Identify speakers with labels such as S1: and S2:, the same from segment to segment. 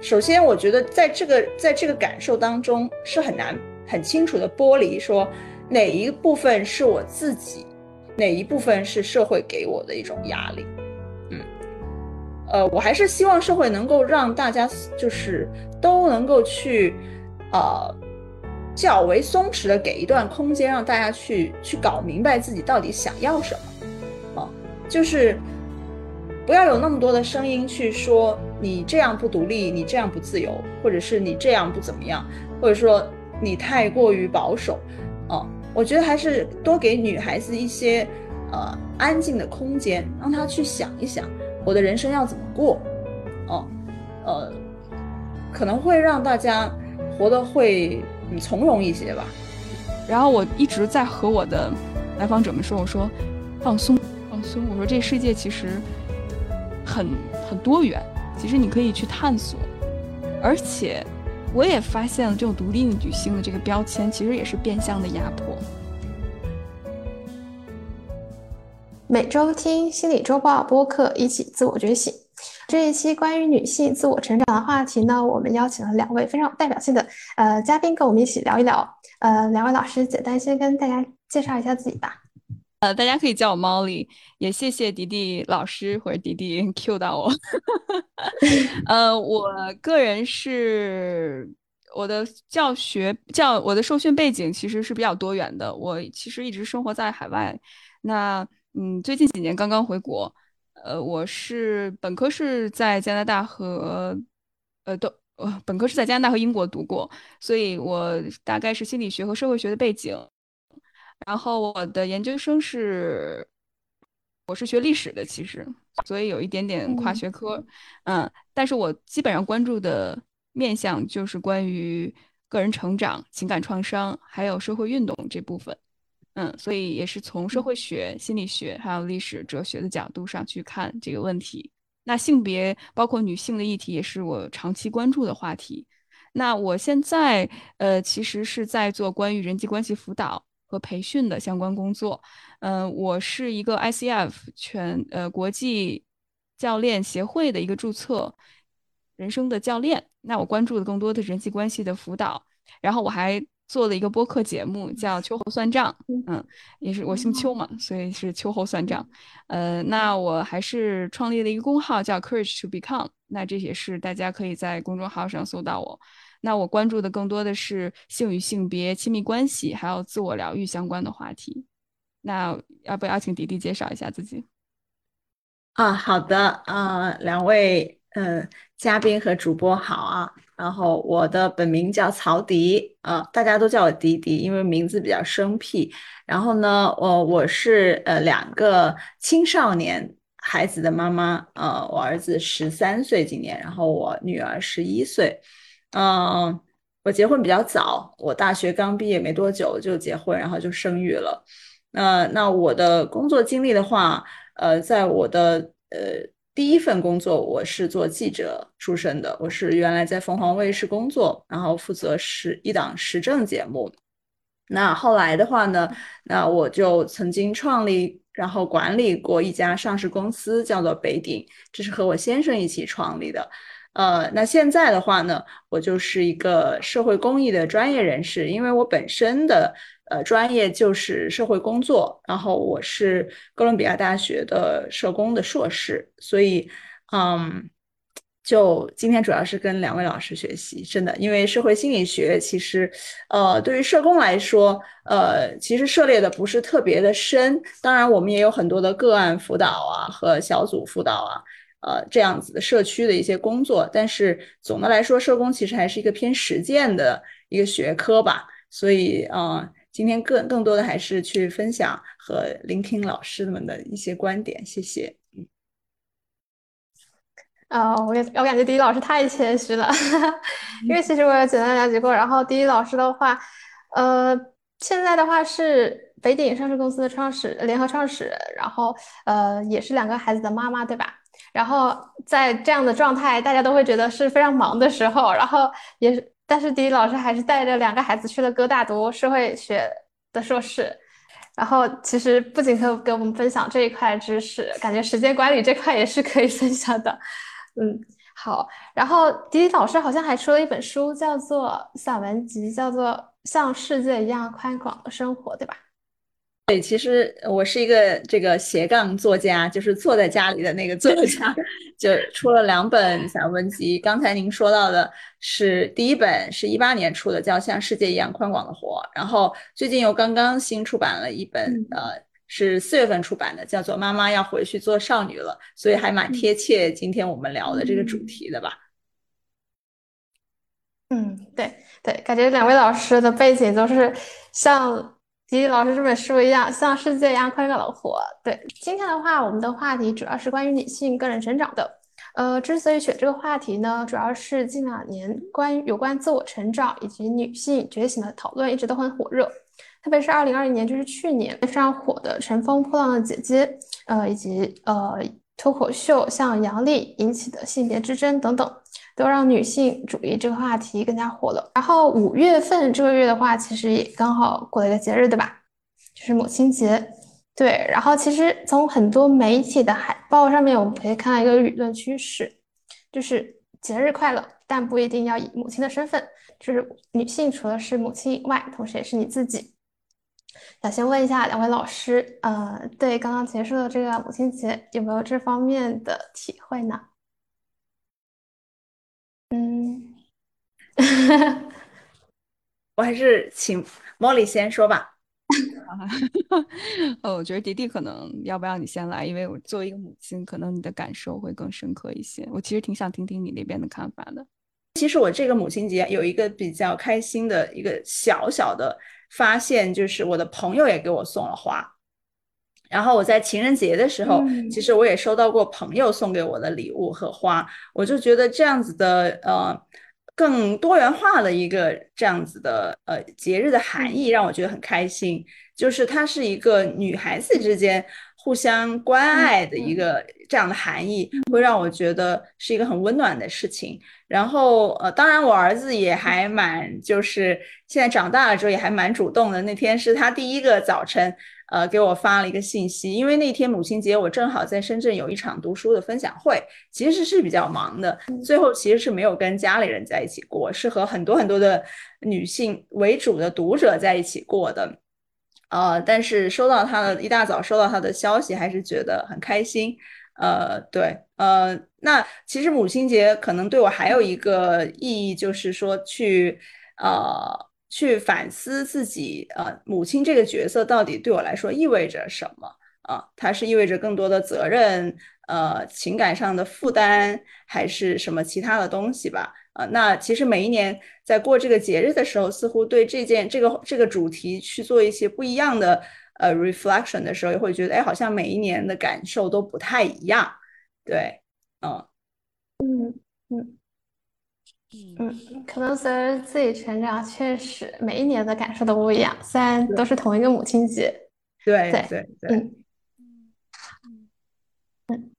S1: 首先，我觉得在这个在这个感受当中是很难很清楚的剥离，说哪一部分是我自己，哪一部分是社会给我的一种压力。嗯，呃，我还是希望社会能够让大家就是都能够去，呃，较为松弛的给一段空间，让大家去去搞明白自己到底想要什么。啊，就是。不要有那么多的声音去说你这样不独立，你这样不自由，或者是你这样不怎么样，或者说你太过于保守，哦，我觉得还是多给女孩子一些呃安静的空间，让她去想一想我的人生要怎么过，哦，呃，可能会让大家活得会从容一些吧。
S2: 然后我一直在和我的来访者们说，我说放松放松，我说这世界其实。很很多元，其实你可以去探索，而且我也发现了这种独立女性的这个标签，其实也是变相的压迫。
S3: 每周听心理周报播客，一起自我觉醒。这一期关于女性自我成长的话题呢，我们邀请了两位非常有代表性的呃嘉宾，跟我们一起聊一聊。呃，两位老师简单先跟大家介绍一下自己吧。
S2: 呃，大家可以叫我 Molly，也谢谢迪迪老师或者迪迪 Q 到我。呃，我个人是我的教学教我的受训背景其实是比较多元的。我其实一直生活在海外，那嗯，最近几年刚刚回国。呃，我是本科是在加拿大和呃都呃本科是在加拿大和英国读过，所以我大概是心理学和社会学的背景。然后我的研究生是，我是学历史的，其实，所以有一点点跨学科，嗯，但是我基本上关注的面向就是关于个人成长、情感创伤，还有社会运动这部分，嗯，所以也是从社会学、心理学还有历史、哲学的角度上去看这个问题。那性别包括女性的议题，也是我长期关注的话题。那我现在呃，其实是在做关于人际关系辅导。和培训的相关工作，嗯，我是一个 ICF 全呃国际教练协会的一个注册人生的教练。那我关注的更多的人际关系的辅导，然后我还做了一个播客节目叫《秋后算账》，嗯，也是我姓邱嘛，所以是秋后算账。呃，那我还是创立了一个公号叫 Courage to Become，那这也是大家可以在公众号上搜到我。那我关注的更多的是性与性别、亲密关系，还有自我疗愈相关的话题。那要不要请迪迪介绍一下自己？
S1: 啊，好的，啊，两位呃嘉宾和主播好啊。然后我的本名叫曹迪，啊，大家都叫我迪迪，因为名字比较生僻。然后呢，我我是呃两个青少年孩子的妈妈，呃，我儿子十三岁今年，然后我女儿十一岁。嗯，我结婚比较早，我大学刚毕业没多久就结婚，然后就生育了。那那我的工作经历的话，呃，在我的呃第一份工作，我是做记者出身的，我是原来在凤凰卫视工作，然后负责时一档时政节目。那后来的话呢，那我就曾经创立，然后管理过一家上市公司，叫做北鼎，这是和我先生一起创立的。呃，那现在的话呢，我就是一个社会公益的专业人士，因为我本身的呃专业就是社会工作，然后我是哥伦比亚大学的社工的硕士，所以嗯，就今天主要是跟两位老师学习，真的，因为社会心理学其实呃对于社工来说，呃其实涉猎的不是特别的深，当然我们也有很多的个案辅导啊和小组辅导啊。呃，这样子的社区的一些工作，但是总的来说，社工其实还是一个偏实践的一个学科吧。所以，呃，今天更更多的还是去分享和聆听老师们的一些观点。谢谢。嗯。
S3: 啊，我也我感觉第一老师太谦虚了，因为其实我也简单了解过。然后第一老师的话，呃，现在的话是北鼎上市公司的创始联合创始人，然后呃，也是两个孩子的妈妈，对吧？然后在这样的状态，大家都会觉得是非常忙的时候。然后也是，但是迪迪老师还是带着两个孩子去了哥大读社会学的硕士。然后其实不仅可以给我们分享这一块知识，感觉时间管理这块也是可以分享的。嗯，好，然后迪迪老师好像还出了一本书，叫做散文集，叫做《像世界一样宽广的生活》，对吧？
S1: 对，其实我是一个这个斜杠作家，就是坐在家里的那个作家，就出了两本散文集。刚才您说到的是第一本，是一八年出的，叫《像世界一样宽广的活》。然后最近又刚刚新出版了一本，呃，是四月份出版的，叫做《妈妈要回去做少女了》，所以还蛮贴切今天我们聊的这个主题的吧？
S3: 嗯，对对，感觉两位老师的背景都是像。迪迪老师这本书一样，像世界一样宽广的活。对，今天的话，我们的话题主要是关于女性个人成长的。呃，之所以选这个话题呢，主要是近两年关于有关自我成长以及女性觉醒的讨论一直都很火热，特别是二零二一年，就是去年非常火的《乘风破浪的姐姐》，呃，以及呃脱口秀像杨笠引起的性别之争等等。都让女性主义这个话题更加火了。然后五月份这个月的话，其实也刚好过了一个节日，对吧？就是母亲节。对，然后其实从很多媒体的海报上面，我们可以看到一个舆论趋势，就是节日快乐，但不一定要以母亲的身份。就是女性除了是母亲以外，同时也是你自己。想先问一下两位老师，呃，对刚刚结束的这个母亲节，有没有这方面的体会呢？嗯，
S1: 我还是请 Molly 先说吧。
S2: 哦，我觉得迪迪可能要不要你先来，因为我作为一个母亲，可能你的感受会更深刻一些。我其实挺想听听你那边的看法的。
S1: 其实我这个母亲节有一个比较开心的一个小小的发现，就是我的朋友也给我送了花。然后我在情人节的时候，其实我也收到过朋友送给我的礼物和花，我就觉得这样子的呃更多元化的一个这样子的呃节日的含义，让我觉得很开心。就是它是一个女孩子之间互相关爱的一个这样的含义，会让我觉得是一个很温暖的事情。然后呃，当然我儿子也还蛮，就是现在长大了之后也还蛮主动的。那天是他第一个早晨。呃，给我发了一个信息，因为那天母亲节，我正好在深圳有一场读书的分享会，其实是比较忙的，最后其实是没有跟家里人在一起过，是和很多很多的女性为主的读者在一起过的。呃，但是收到他的一大早收到他的消息，还是觉得很开心。呃，对，呃，那其实母亲节可能对我还有一个意义，就是说去，呃。去反思自己，呃，母亲这个角色到底对我来说意味着什么啊？它是意味着更多的责任，呃，情感上的负担，还是什么其他的东西吧？啊，那其实每一年在过这个节日的时候，似乎对这件这个这个主题去做一些不一样的呃 reflection 的时候，也会觉得，哎，好像每一年的感受都不太一样。对，
S3: 嗯，嗯嗯。嗯，可能随着自己成长，确实每一年的感受都不一样。虽然都是同一个母亲节，
S1: 对对对，
S3: 嗯
S2: 嗯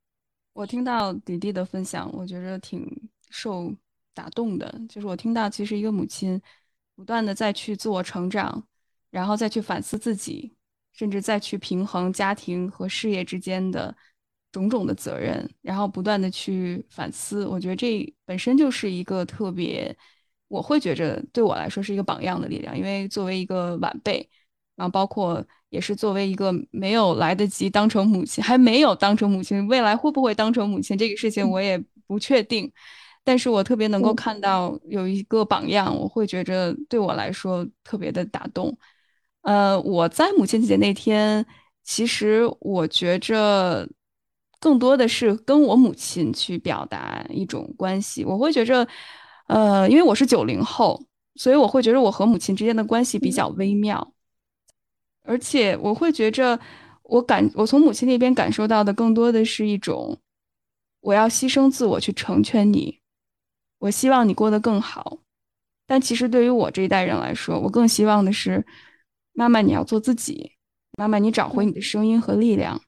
S2: 我听到迪迪的分享，我觉得挺受打动的。就是我听到，其实一个母亲不断的再去自我成长，然后再去反思自己，甚至再去平衡家庭和事业之间的。种种的责任，然后不断的去反思，我觉得这本身就是一个特别，我会觉着对我来说是一个榜样的力量。因为作为一个晚辈，然后包括也是作为一个没有来得及当成母亲，还没有当成母亲，未来会不会当成母亲这个事情我也不确定。但是我特别能够看到有一个榜样，我会觉着对我来说特别的打动。呃，我在母亲节那天，其实我觉着。更多的是跟我母亲去表达一种关系，我会觉着，呃，因为我是九零后，所以我会觉着我和母亲之间的关系比较微妙，而且我会觉着，我感我从母亲那边感受到的更多的是一种，我要牺牲自我去成全你，我希望你过得更好，但其实对于我这一代人来说，我更希望的是，妈妈你要做自己，妈妈你找回你的声音和力量。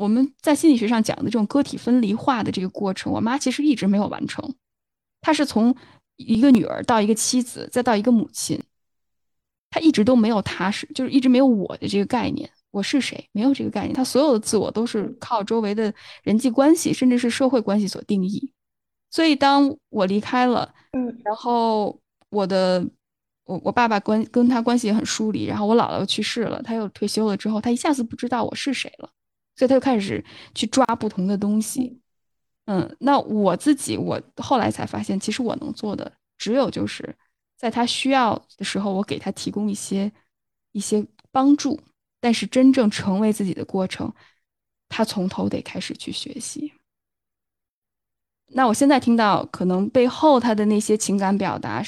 S2: 我们在心理学上讲的这种个体分离化的这个过程，我妈其实一直没有完成。她是从一个女儿到一个妻子，再到一个母亲，她一直都没有踏实，就是一直没有我的这个概念，我是谁，没有这个概念。她所有的自我都是靠周围的人际关系，甚至是社会关系所定义。所以当我离开了，
S3: 嗯，
S2: 然后我的我我爸爸关跟他关系也很疏离，然后我姥姥又去世了，他又退休了之后，他一下子不知道我是谁了，所以他就开始去抓不同的东西。嗯，那我自己我后来才发现，其实我能做的只有就是在他需要的时候，我给他提供一些一些帮助，但是真正成为自己的过程，他从头得开始去学习。那我现在听到，可能背后他的那些情感表达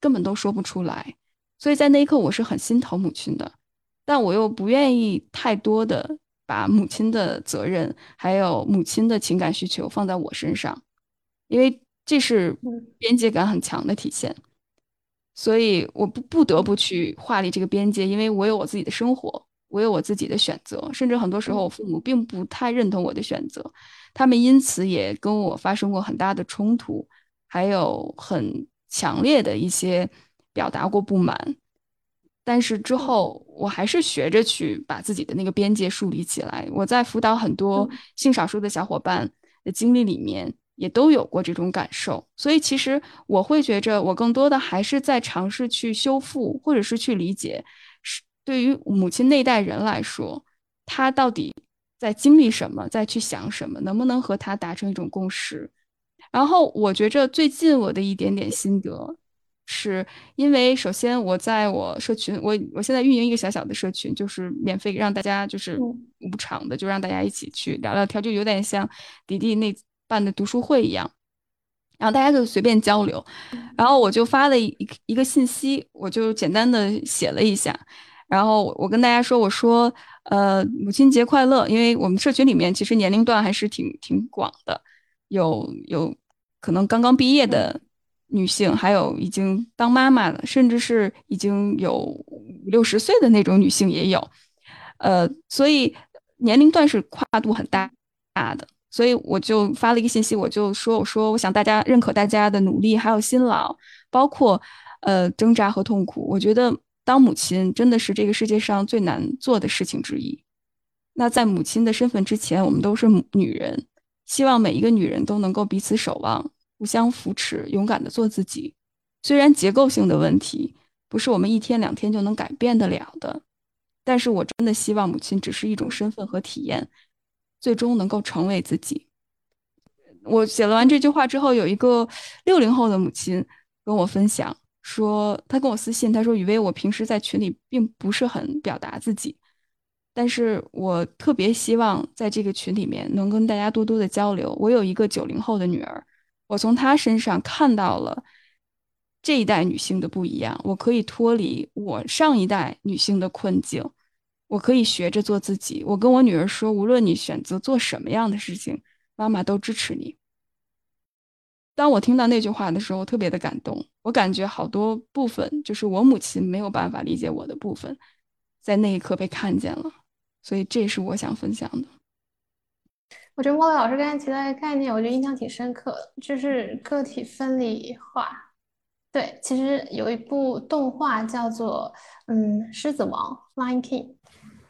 S2: 根本都说不出来，所以在那一刻我是很心疼母亲的，但我又不愿意太多的把母亲的责任还有母亲的情感需求放在我身上，因为这是边界感很强的体现，所以我不不得不去划离这个边界，因为我有我自己的生活，我有我自己的选择，甚至很多时候我父母并不太认同我的选择。他们因此也跟我发生过很大的冲突，还有很强烈的一些表达过不满。但是之后我还是学着去把自己的那个边界树立起来。我在辅导很多性少数的小伙伴的经历里面，也都有过这种感受。所以其实我会觉着，我更多的还是在尝试去修复，或者是去理解，是对于母亲那代人来说，他到底。在经历什么，在去想什么，能不能和他达成一种共识？然后我觉着最近我的一点点心得，是因为首先我在我社群，我我现在运营一个小小的社群，就是免费让大家就是无偿的，就让大家一起去聊聊天，就有点像迪迪那办的读书会一样，然后大家就随便交流。然后我就发了一一个信息，我就简单的写了一下，然后我跟大家说，我说。呃，母亲节快乐！因为我们社群里面其实年龄段还是挺挺广的，有有可能刚刚毕业的女性，还有已经当妈妈了，甚至是已经有五六十岁的那种女性也有。呃，所以年龄段是跨度很大大的，所以我就发了一个信息，我就说，我说我想大家认可大家的努力，还有辛劳，包括呃挣扎和痛苦。我觉得。当母亲真的是这个世界上最难做的事情之一。那在母亲的身份之前，我们都是女人。希望每一个女人都能够彼此守望，互相扶持，勇敢的做自己。虽然结构性的问题不是我们一天两天就能改变得了的，但是我真的希望母亲只是一种身份和体验，最终能够成为自己。我写了完这句话之后，有一个六零后的母亲跟我分享。说她跟我私信，她说雨薇，我平时在群里并不是很表达自己，但是我特别希望在这个群里面能跟大家多多的交流。我有一个九零后的女儿，我从她身上看到了这一代女性的不一样。我可以脱离我上一代女性的困境，我可以学着做自己。我跟我女儿说，无论你选择做什么样的事情，妈妈都支持你。当我听到那句话的时候，特别的感动。我感觉好多部分，就是我母亲没有办法理解我的部分，在那一刻被看见了。所以这是我想分享的。
S3: 我觉得莫老师刚才提到一个概念，我觉得印象挺深刻的，就是个体分离化。对，其实有一部动画叫做《嗯狮子王》（Lion King），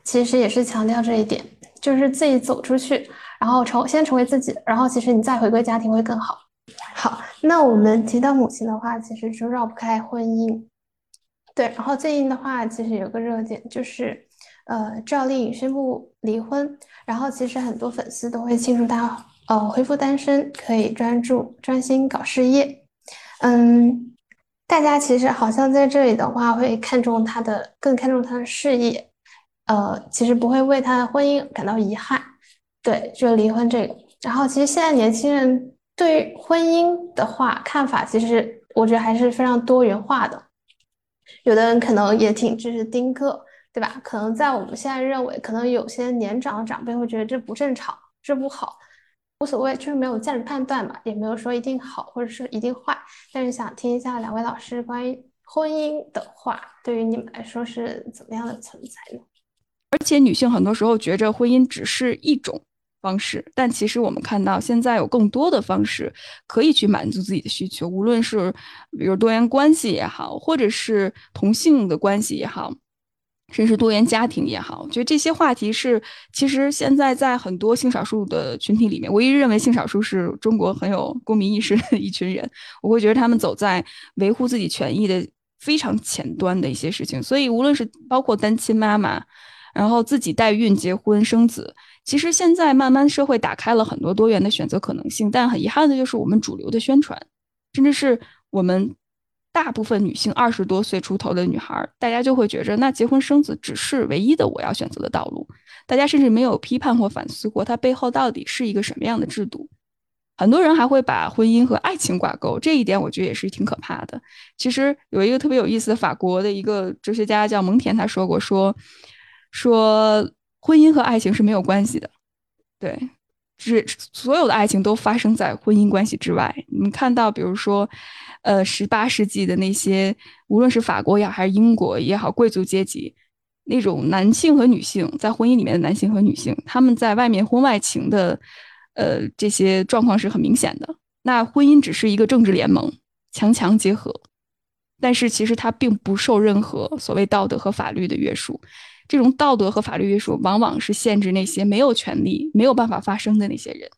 S3: 其实也是强调这一点，就是自己走出去，然后成先成为自己，然后其实你再回归家庭会更好。好，那我们提到母亲的话，其实就绕不开婚姻。对，然后最近的话，其实有个热点就是，呃，赵丽颖宣布离婚，然后其实很多粉丝都会庆祝她，呃，恢复单身，可以专注专心搞事业。嗯，大家其实好像在这里的话，会看重她的，更看重她的事业，呃，其实不会为她的婚姻感到遗憾。对，就离婚这个，然后其实现在年轻人。对婚姻的话，看法其实我觉得还是非常多元化的。有的人可能也挺支持丁克，对吧？可能在我们现在认为，可能有些年长的长辈会觉得这不正常，这不好，无所谓，就是没有价值判断嘛，也没有说一定好或者是一定坏。但是想听一下两位老师关于婚姻的话，对于你们来说是怎么样的存在呢？
S2: 而且女性很多时候觉着婚姻只是一种。方式，但其实我们看到现在有更多的方式可以去满足自己的需求，无论是比如多元关系也好，或者是同性的关系也好，甚至多元家庭也好，我觉得这些话题是其实现在在很多性少数的群体里面，我一直认为性少数是中国很有公民意识的一群人。我会觉得他们走在维护自己权益的非常前端的一些事情。所以，无论是包括单亲妈妈，然后自己代孕、结婚、生子，其实现在慢慢社会打开了很多多元的选择可能性。但很遗憾的就是，我们主流的宣传，甚至是我们。大部分女性二十多岁出头的女孩，大家就会觉着那结婚生子只是唯一的我要选择的道路。大家甚至没有批判或反思过它背后到底是一个什么样的制度。很多人还会把婚姻和爱情挂钩，这一点我觉得也是挺可怕的。其实有一个特别有意思的法国的一个哲学家叫蒙田，他说过说说婚姻和爱情是没有关系的，对，是所有的爱情都发生在婚姻关系之外。你看到，比如说。呃，十八世纪的那些，无论是法国也好，还是英国也好，贵族阶级那种男性和女性在婚姻里面的男性和女性，他们在外面婚外情的，呃，这些状况是很明显的。那婚姻只是一个政治联盟，强强结合，但是其实它并不受任何所谓道德和法律的约束。这种道德和法律约束，往往是限制那些没有权利、没有办法发声的那些人。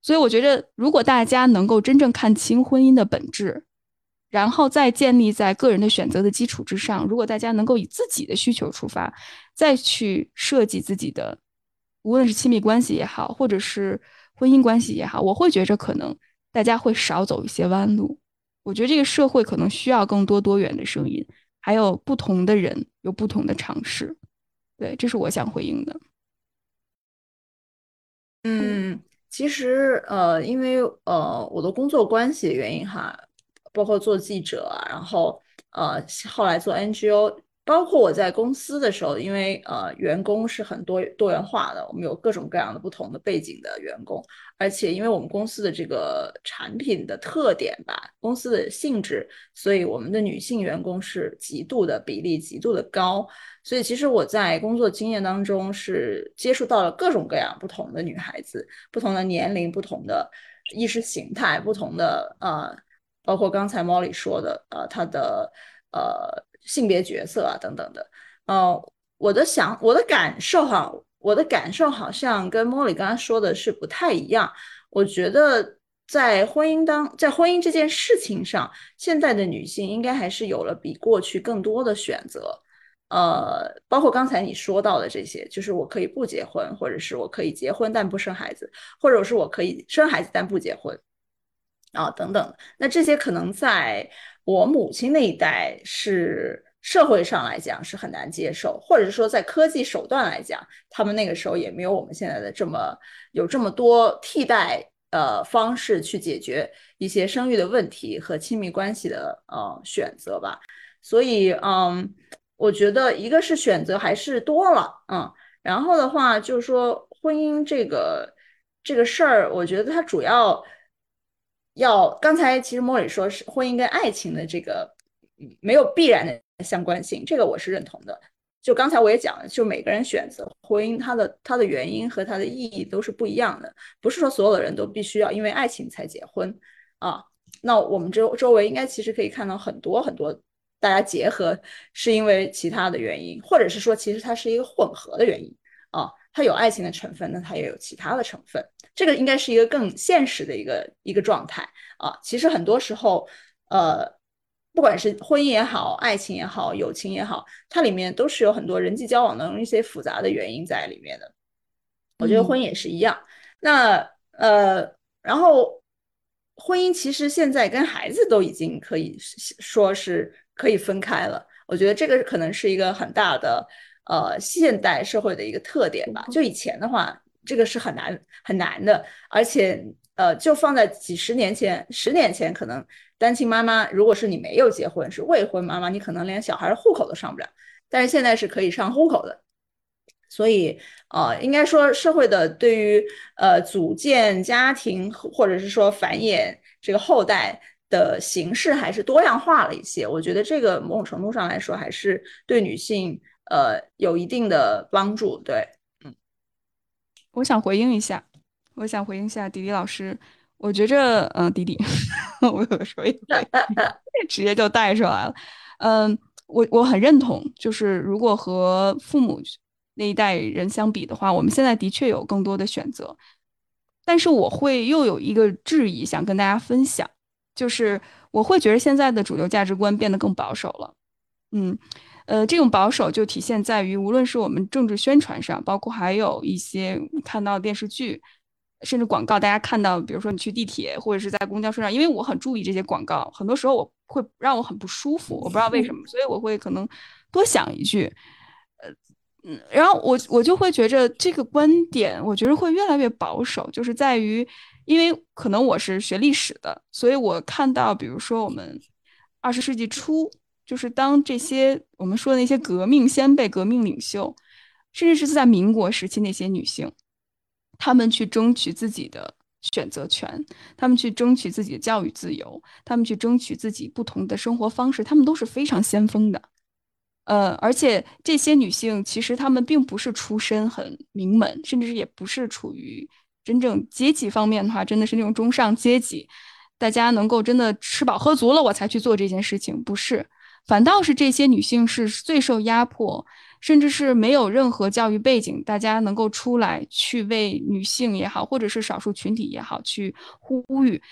S2: 所以我觉得，如果大家能够真正看清婚姻的本质，然后再建立在个人的选择的基础之上，如果大家能够以自己的需求出发，再去设计自己的，无论是亲密关系也好，或者是婚姻关系也好，我会觉着可能大家会少走一些弯路。我觉得这个社会可能需要更多多元的声音，还有不同的人有不同的尝试。对，这是我想回应的。
S1: 嗯。其实，呃，因为呃我的工作关系的原因哈，包括做记者，然后呃后来做 NGO。包括我在公司的时候，因为呃员工是很多多元化的，我们有各种各样的不同的背景的员工，而且因为我们公司的这个产品的特点吧，公司的性质，所以我们的女性员工是极度的比例极度的高，所以其实我在工作经验当中是接触到了各种各样不同的女孩子，不同的年龄，不同的意识形态，不同的呃，包括刚才 Molly 说的呃，她的呃。性别角色啊，等等的，呃，我的想，我的感受哈，我的感受好像跟莫里刚刚说的是不太一样。我觉得在婚姻当，在婚姻这件事情上，现在的女性应该还是有了比过去更多的选择。呃，包括刚才你说到的这些，就是我可以不结婚，或者是我可以结婚但不生孩子，或者是我可以生孩子但不结婚，啊，等等。那这些可能在。我母亲那一代是社会上来讲是很难接受，或者是说在科技手段来讲，他们那个时候也没有我们现在的这么有这么多替代呃方式去解决一些生育的问题和亲密关系的呃选择吧。所以嗯，我觉得一个是选择还是多了，嗯，然后的话就是说婚姻这个这个事儿，我觉得它主要。要刚才其实莫里说是婚姻跟爱情的这个没有必然的相关性，这个我是认同的。就刚才我也讲了，就每个人选择婚姻，它的它的原因和它的意义都是不一样的，不是说所有的人都必须要因为爱情才结婚啊。那我们周周围应该其实可以看到很多很多大家结合是因为其他的原因，或者是说其实它是一个混合的原因啊。它有爱情的成分，那它也有其他的成分。这个应该是一个更现实的一个一个状态啊。其实很多时候，呃，不管是婚姻也好，爱情也好，友情也好，它里面都是有很多人际交往的一些复杂的原因在里面的。我觉得婚姻也是一样。那呃，然后婚姻其实现在跟孩子都已经可以说是可以分开了。我觉得这个可能是一个很大的。呃，现代社会的一个特点吧。就以前的话，这个是很难很难的，而且呃，就放在几十年前、十年前，可能单亲妈妈，如果是你没有结婚，是未婚妈妈，你可能连小孩的户口都上不了。但是现在是可以上户口的，所以呃，应该说社会的对于呃组建家庭或者是说繁衍这个后代的形式还是多样化了一些。我觉得这个某种程度上来说，还是对女性。呃，有一定的帮助，对，嗯，
S2: 我想回应一下，我想回应一下迪迪老师，我觉着，嗯，迪迪，我有的时候也会 直接就带出来了，嗯，我我很认同，就是如果和父母那一代人相比的话，我们现在的确有更多的选择。但是我会又有一个质疑想跟大家分享，就是我会觉得现在的主流价值观变得更保守了。嗯，呃，这种保守就体现在于，无论是我们政治宣传上，包括还有一些看到电视剧。甚至广告，大家看到，比如说你去地铁或者是在公交车上，因为我很注意这些广告，很多时候我会让我很不舒服，我不知道为什么，所以我会可能多想一句，呃，嗯，然后我我就会觉着这个观点，我觉得会越来越保守，就是在于，因为可能我是学历史的，所以我看到，比如说我们二十世纪初，就是当这些我们说的那些革命先辈、革命领袖，甚至是在民国时期那些女性。她们去争取自己的选择权，她们去争取自己的教育自由，她们去争取自己不同的生活方式，她们都是非常先锋的。呃，而且这些女性其实她们并不是出身很名门，甚至也不是处于真正阶级方面的话，真的是那种中上阶级，大家能够真的吃饱喝足了我才去做这件事情，不是，反倒是这些女性是最受压迫。甚至是没有任何教育背景，大家能够出来去为女性也好，或者是少数群体也好去呼吁。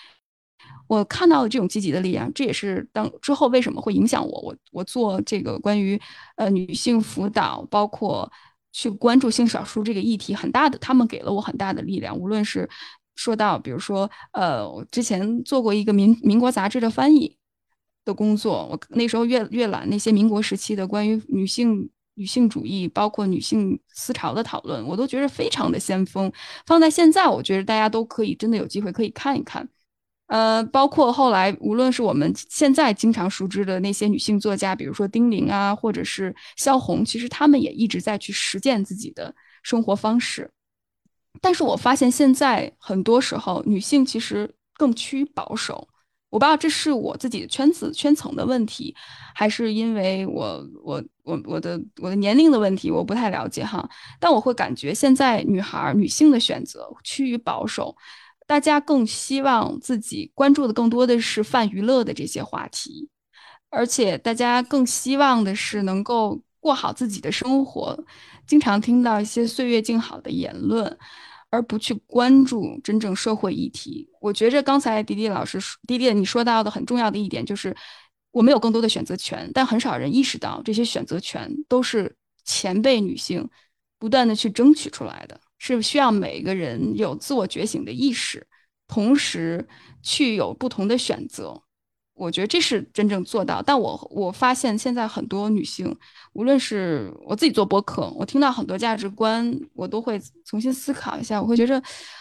S2: 我看到了这种积极的力量，这也是当之后为什么会影响我。我我做这个关于呃女性辅导，包括去关注性少数这个议题很大的，他们给了我很大的力量。无论是说到，比如说呃，我之前做过一个民民国杂志的翻译的工作，我那时候阅阅览那些民国时期的关于女性。女性主义包括女性思潮的讨论，我都觉得非常的先锋。放在现在，我觉得大家都可以真的有机会可以看一看。呃，包括后来，无论是我们现在经常熟知的那些女性作家，比如说丁玲啊，或者是萧红，其实她们也一直在去实践自己的生活方式。但是我发现现在很多时候，女性其实更趋于保守。我不知道这是我自己的圈子圈层的问题，还是因为我我我我的我的年龄的问题，我不太了解哈。但我会感觉现在女孩女性的选择趋于保守，大家更希望自己关注的更多的是泛娱乐的这些话题，而且大家更希望的是能够过好自己的生活，经常听到一些岁月静好的言论。而不去关注真正社会议题，我觉着刚才迪迪老师迪迪你说到的很重要的一点就是，我们有更多的选择权，但很少人意识到这些选择权都是前辈女性不断的去争取出来的，是需要每个人有自我觉醒的意识，同时去有不同的选择。我觉得这是真正做到，但我我发现现在很多女性，无论是我自己做播客，我听到很多价值观，我都会重新思考一下。我会觉着，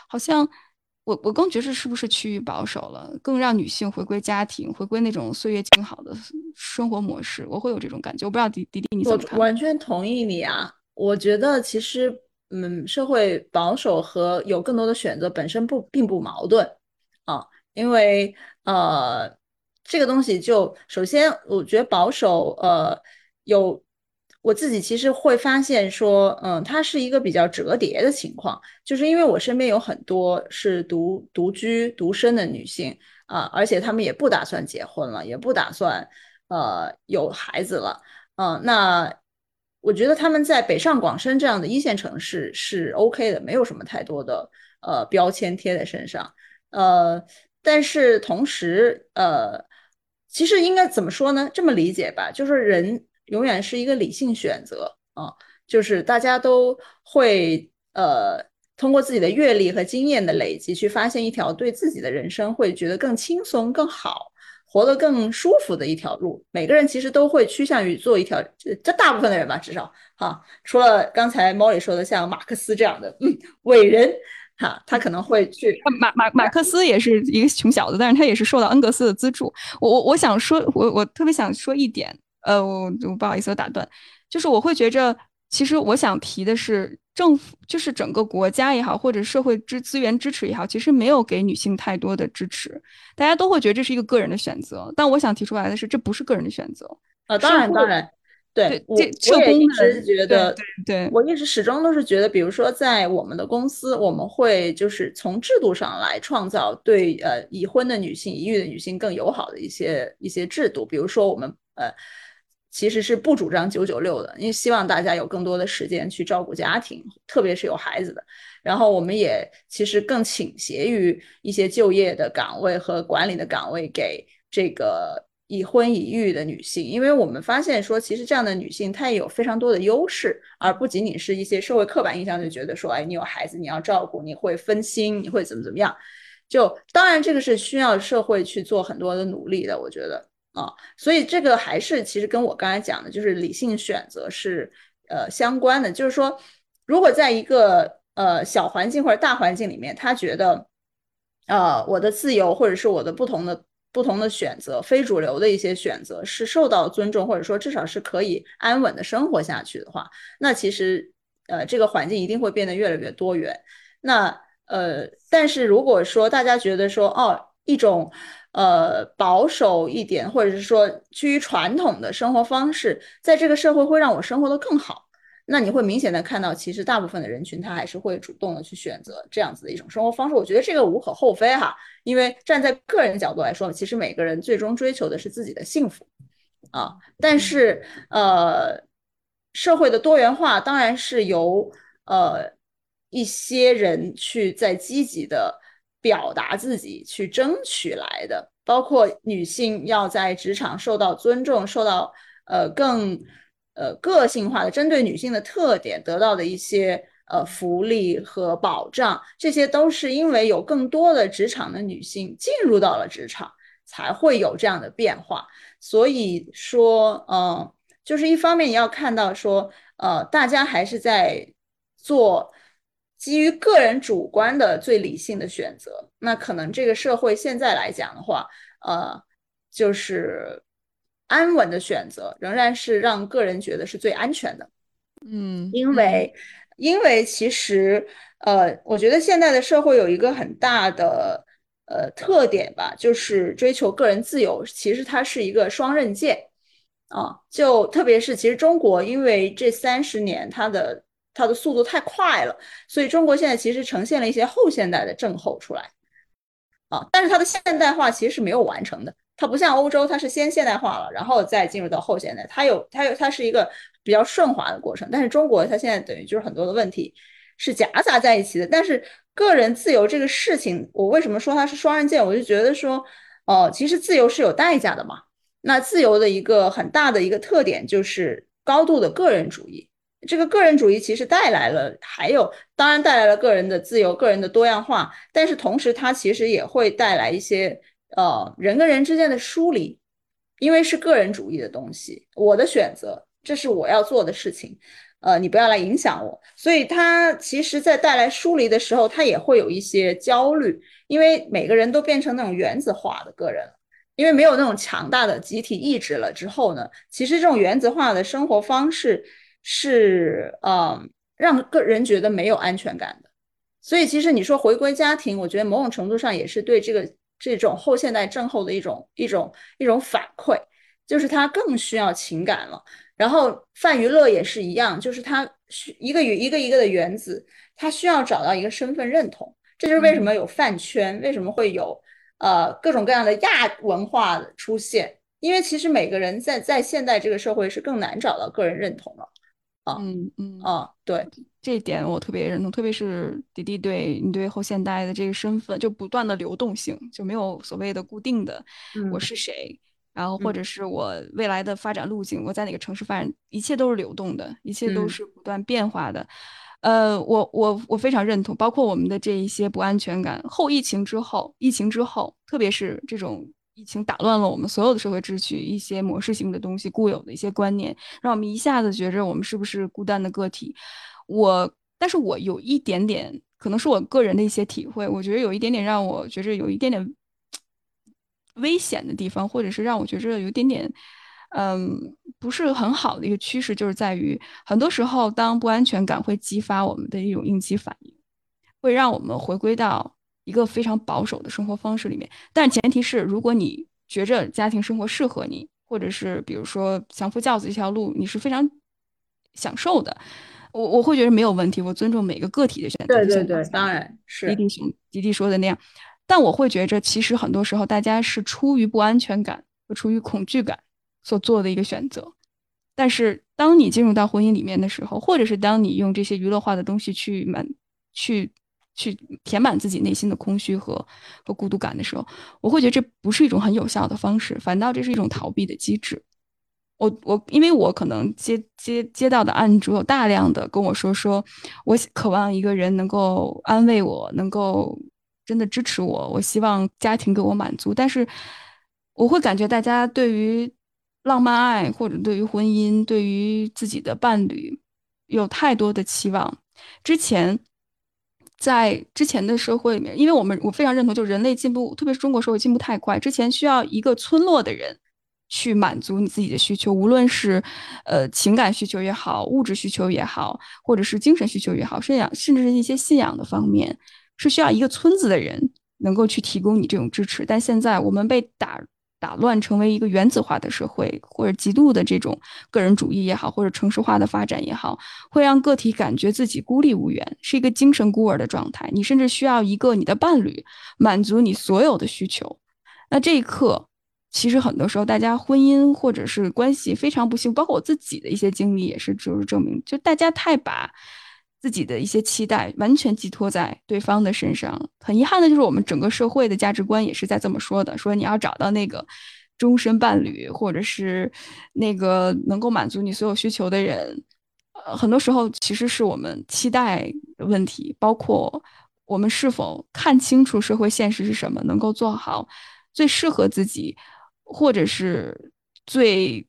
S2: 好像我我更觉得是不是趋于保守了，更让女性回归家庭，回归那种岁月静好的生活模式。我会有这种感觉。我不知道迪迪迪你怎么看？
S1: 完全同意你啊！我觉得其实，嗯，社会保守和有更多的选择本身不并不矛盾啊，因为呃。这个东西就首先，我觉得保守，呃，有我自己其实会发现说，嗯，它是一个比较折叠的情况，就是因为我身边有很多是独独居独身的女性啊，而且她们也不打算结婚了，也不打算呃有孩子了，嗯，那我觉得他们在北上广深这样的一线城市是 OK 的，没有什么太多的呃标签贴在身上，呃，但是同时，呃。其实应该怎么说呢？这么理解吧，就是人永远是一个理性选择啊，就是大家都会呃通过自己的阅历和经验的累积，去发现一条对自己的人生会觉得更轻松、更好、活得更舒服的一条路。每个人其实都会趋向于做一条，这这大部分的人吧，至少哈，除了刚才猫里说的像马克思这样的嗯伟人。哈，他可能会去
S2: 马马马克思也是一个穷小子，但是他也是受到恩格斯的资助。我我我想说，我我特别想说一点，呃，我我不好意思，我打断，就是我会觉着，其实我想提的是，政府就是整个国家也好，或者社会支资源支持也好，其实没有给女性太多的支持。大家都会觉得这是一个个人的选择，但我想提出来的是，这不是个人的选择
S1: 啊，当然当然。对，我我也一直觉得，
S2: 对
S1: 我一直始终都是觉得，比如说在我们的公司，我们会就是从制度上来创造对呃已婚的女性、已育的女性更友好的一些一些制度，比如说我们呃其实是不主张九九六的，因为希望大家有更多的时间去照顾家庭，特别是有孩子的。然后我们也其实更倾斜于一些就业的岗位和管理的岗位给这个已婚已育的女性，因为我们发现说，其实这样的女性她也有非常多的优势，而不仅仅是一些社会刻板印象就觉得说，哎，你有孩子你要照顾，你会分心，你会怎么怎么样。就当然这个是需要社会去做很多的努力的，我觉得。啊，所以这个还是其实跟我刚才讲的，就是理性选择是呃相关的。就是说，如果在一个呃小环境或者大环境里面，他觉得呃我的自由或者是我的不同的不同的选择，非主流的一些选择是受到尊重，或者说至少是可以安稳的生活下去的话，那其实呃这个环境一定会变得越来越多元。那呃，但是如果说大家觉得说哦一种。呃，保守一点，或者是说趋于传统的生活方式，在这个社会会让我生活的更好。那你会明显的看到，其实大部分的人群他还是会主动的去选择这样子的一种生活方式。我觉得这个无可厚非哈，因为站在个人角度来说，其实每个人最终追求的是自己的幸福啊。但是呃，社会的多元化当然是由呃一些人去在积极的。表达自己去争取来的，包括女性要在职场受到尊重，受到呃更呃个性化的针对女性的特点得到的一些呃福利和保障，这些都是因为有更多的职场的女性进入到了职场，才会有这样的变化。所以说，嗯，就是一方面你要看到说，呃，大家还是在做。基于个人主观的最理性的选择，那可能这个社会现在来讲的话，呃，就是安稳的选择仍然是让个人觉得是最安全的。
S2: 嗯，
S1: 因为因为其实呃，我觉得现在的社会有一个很大的呃特点吧，就是追求个人自由，其实它是一个双刃剑啊。就特别是其实中国，因为这三十年它的。它的速度太快了，所以中国现在其实呈现了一些后现代的症候出来，啊，但是它的现代化其实是没有完成的，它不像欧洲，它是先现代化了，然后再进入到后现代，它有它有它是一个比较顺滑的过程，但是中国它现在等于就是很多的问题是夹杂在一起的，但是个人自由这个事情，我为什么说它是双刃剑？我就觉得说，哦，其实自由是有代价的嘛，那自由的一个很大的一个特点就是高度的个人主义。这个个人主义其实带来了，还有当然带来了个人的自由、个人的多样化，但是同时它其实也会带来一些呃人跟人之间的疏离，因为是个人主义的东西，我的选择，这是我要做的事情，呃，你不要来影响我，所以它其实在带来疏离的时候，它也会有一些焦虑，因为每个人都变成那种原子化的个人，因为没有那种强大的集体意志了之后呢，其实这种原子化的生活方式。是，嗯，让个人觉得没有安全感的，所以其实你说回归家庭，我觉得某种程度上也是对这个这种后现代症候的一种一种一种反馈，就是他更需要情感了。然后泛娱乐也是一样，就是他需一个与一个一个的原子，他需要找到一个身份认同。这就是为什么有饭圈，为什么会有呃各种各样的亚文化的出现，因为其实每个人在在现代这个社会是更难找到个人认同了。
S2: 啊嗯嗯
S1: 啊，对
S2: 这一点我特别认同，特别是迪迪对你对后现代的这个身份就不断的流动性，就没有所谓的固定的我是谁，然后或者是我未来的发展路径，我在哪个城市发展，一切都是流动的，一切都是不断变化的。呃，我我我非常认同，包括我们的这一些不安全感，后疫情之后，疫情之后，特别是这种。疫情打乱了我们所有的社会秩序，一些模式性的东西、固有的一些观念，让我们一下子觉着我们是不是孤单的个体？我，但是我有一点点，可能是我个人的一些体会，我觉得有一点点让我觉着有一点点危险的地方，或者是让我觉着有一点点，嗯，不是很好的一个趋势，就是在于很多时候，当不安全感会激发我们的一种应激反应，会让我们回归到。一个非常保守的生活方式里面，但前提是，如果你觉着家庭生活适合你，或者是比如说相夫教子这条路你是非常享受的，我我会觉得没有问题，我尊重每个个体的选择。
S1: 对对对，当然是
S2: 迪迪熊迪迪说的那样，但我会觉着，其实很多时候大家是出于不安全感和出于恐惧感所做的一个选择，但是当你进入到婚姻里面的时候，或者是当你用这些娱乐化的东西去满去去填满自己内心的空虚和和孤独感的时候，我会觉得这不是一种很有效的方式，反倒这是一种逃避的机制。我我因为我可能接接接到的案主有大量的跟我说说，我渴望一个人能够安慰我，能够真的支持我，我希望家庭给我满足，但是我会感觉大家对于浪漫爱或者对于婚姻、对于自己的伴侣有太多的期望。之前在之前的社会里面，因为我们我非常认同，就人类进步，特别是中国社会进步太快，之前需要一个村落的人。去满足你自己的需求，无论是呃情感需求也好，物质需求也好，或者是精神需求也好，信仰甚至是一些信仰的方面，是需要一个村子的人能够去提供你这种支持。但现在我们被打打乱，成为一个原子化的社会，或者极度的这种个人主义也好，或者城市化的发展也好，会让个体感觉自己孤立无援，是一个精神孤儿的状态。你甚至需要一个你的伴侣满足你所有的需求。那这一刻。其实很多时候，大家婚姻或者是关系非常不幸，包括我自己的一些经历也是，就是证明，就大家太把自己的一些期待完全寄托在对方的身上。很遗憾的就是，我们整个社会的价值观也是在这么说的：说你要找到那个终身伴侣，或者是那个能够满足你所有需求的人。呃，很多时候其实是我们期待问题，包括我们是否看清楚社会现实是什么，能够做好最适合自己。或者是最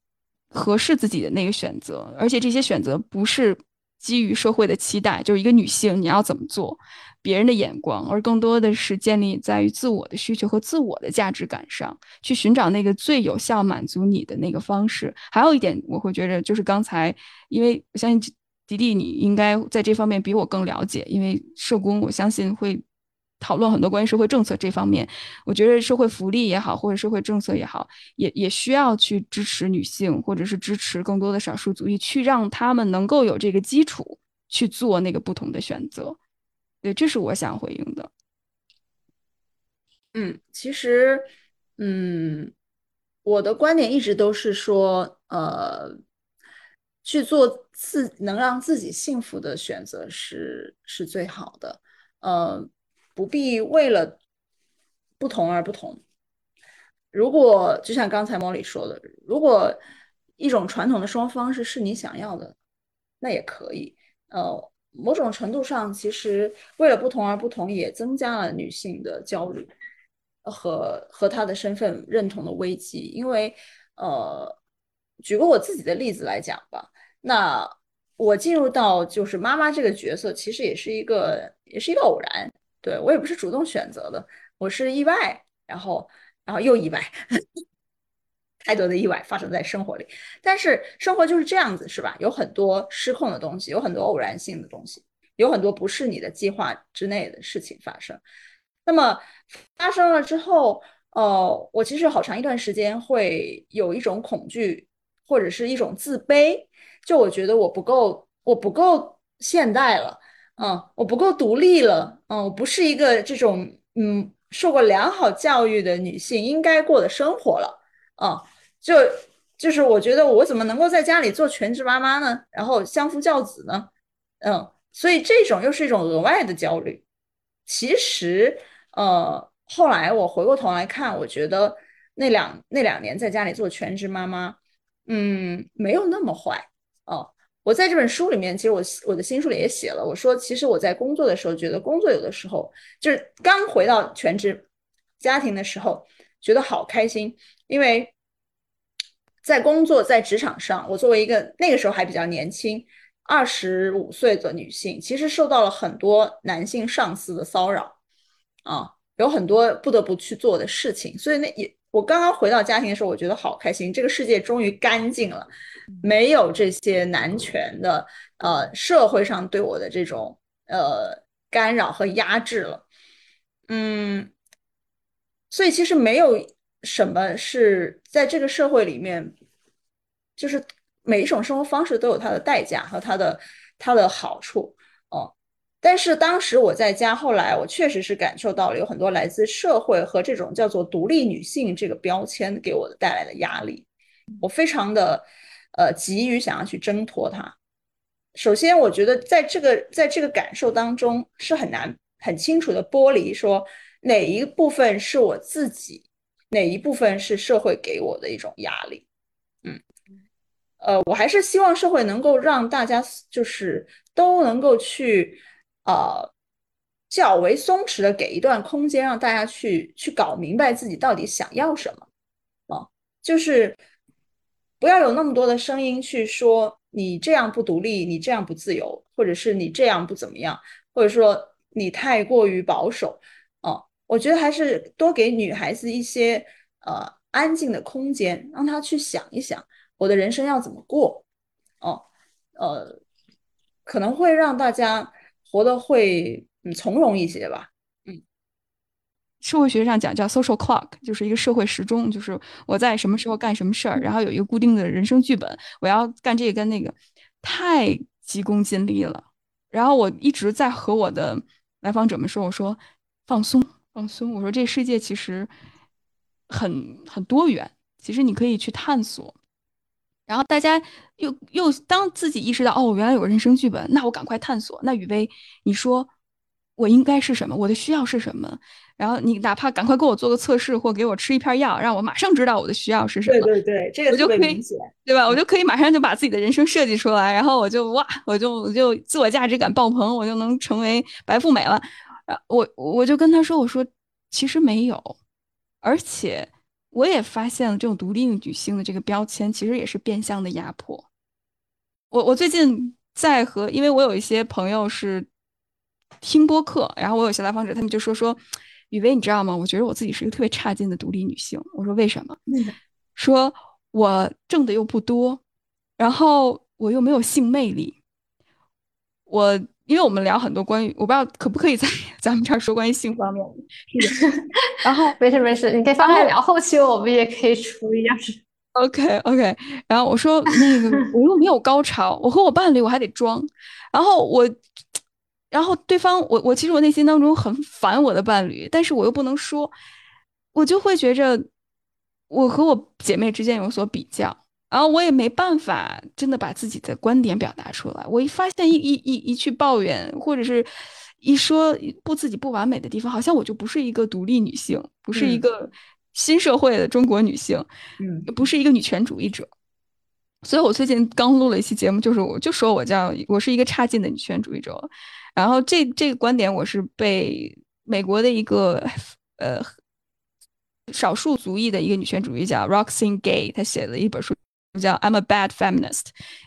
S2: 合适自己的那个选择，而且这些选择不是基于社会的期待，就是一个女性你要怎么做，别人的眼光，而更多的是建立在于自我的需求和自我的价值感上，去寻找那个最有效满足你的那个方式。还有一点，我会觉得就是刚才，因为我相信迪迪你应该在这方面比我更了解，因为社工，我相信会。讨论很多关于社会政策这方面，我觉得社会福利也好，或者社会政策也好，也也需要去支持女性，或者是支持更多的少数族裔，去让他们能够有这个基础去做那个不同的选择。对，这是我想回应的。
S1: 嗯，其实，嗯，我的观点一直都是说，呃，去做自能让自己幸福的选择是是最好的。呃。不必为了不同而不同。如果就像刚才莫里说的，如果一种传统的生活方式是你想要的，那也可以。呃，某种程度上，其实为了不同而不同，也增加了女性的焦虑和和她的身份认同的危机。因为，呃，举个我自己的例子来讲吧，那我进入到就是妈妈这个角色，其实也是一个也是一个偶然。对我也不是主动选择的，我是意外，然后，然后又意外，太多的意外发生在生活里。但是生活就是这样子，是吧？有很多失控的东西，有很多偶然性的东西，有很多不是你的计划之内的事情发生。那么发生了之后，呃，我其实好长一段时间会有一种恐惧，或者是一种自卑，就我觉得我不够，我不够现代了。嗯，我不够独立了。嗯，我不是一个这种嗯受过良好教育的女性应该过的生活了。嗯，就就是我觉得我怎么能够在家里做全职妈妈呢？然后相夫教子呢？嗯，所以这种又是一种额外的焦虑。其实，呃，后来我回过头来看，我觉得那两那两年在家里做全职妈妈，嗯，没有那么坏。哦。我在这本书里面，其实我我的新书里也写了，我说其实我在工作的时候，觉得工作有的时候就是刚回到全职家庭的时候，觉得好开心，因为在工作在职场上，我作为一个那个时候还比较年轻，二十五岁的女性，其实受到了很多男性上司的骚扰，啊，有很多不得不去做的事情，所以那也我刚刚回到家庭的时候，我觉得好开心，这个世界终于干净了。没有这些男权的呃社会上对我的这种呃干扰和压制了，嗯，所以其实没有什么是在这个社会里面，就是每一种生活方式都有它的代价和它的它的好处。但是当时我在家，后来我确实是感受到了有很多来自社会和这种叫做独立女性这个标签给我的带来的压力，我非常的。呃急于想要去挣脱它。首先，我觉得在这个在这个感受当中是很难很清楚的剥离，说哪一部分是我自己，哪一部分是社会给我的一种压力。嗯，呃，我还是希望社会能够让大家就是都能够去呃较为松弛的给一段空间，让大家去去搞明白自己到底想要什么。啊，就是不要有那么多的声音去说。你这样不独立，你这样不自由，或者是你这样不怎么样，或者说你太过于保守，哦，我觉得还是多给女孩子一些呃安静的空间，让她去想一想我的人生要怎么过，哦，呃，可能会让大家活得会嗯从容一些吧。
S2: 嗯社会学上讲叫 social clock，就是一个社会时钟，就是我在什么时候干什么事儿，然后有一个固定的人生剧本，我要干这个干那个，太急功近利了。然后我一直在和我的来访者们说，我说放松放松，我说这世界其实很很多元，其实你可以去探索。然后大家又又当自己意识到哦，原来有人生剧本，那我赶快探索。那雨薇，你说我应该是什么？我的需要是什么？然后你哪怕赶快给我做个测试，或给我吃一片药，让我马上知道我的需要是什么。
S1: 对对对，这个
S2: 我就可以，对吧？我就可以马上就把自己的人生设计出来，然后我就哇，我就我就自我价值感爆棚，我就能成为白富美了。我我就跟他说，我说其实没有，而且我也发现了这种独立女性的这个标签，其实也是变相的压迫。我我最近在和，因为我有一些朋友是听播客，然后我有些来访者，他们就说说。雨薇，你知道吗？我觉得我自己是一个特别差劲的独立女性。我说为什么？说我挣的又不多，然后我又没有性魅力。我因为我们聊很多关于，我不知道可不可以在咱们这儿说关于性方面的。然后
S3: 没事没事，你可以方便聊。后期我们也可以出一样是。
S2: OK OK。然后我说那个我又没有高潮，我和我伴侣我还得装。然后我。然后对方，我我其实我内心当中很烦我的伴侣，但是我又不能说，我就会觉着我和我姐妹之间有所比较，然后我也没办法真的把自己的观点表达出来。我一发现一一一一去抱怨，或者是一说不自己不完美的地方，好像我就不是一个独立女性，不是一个新社会的中国女性，
S1: 嗯，
S2: 不是一个女权主义者。所以我最近刚录了一期节目，就是我就说我叫我是一个差劲的女权主义者。然后这这个观点我是被美国的一个呃少数族裔的一个女权主义者 Roxane Gay 她写的一本书叫《I'm a Bad Feminist》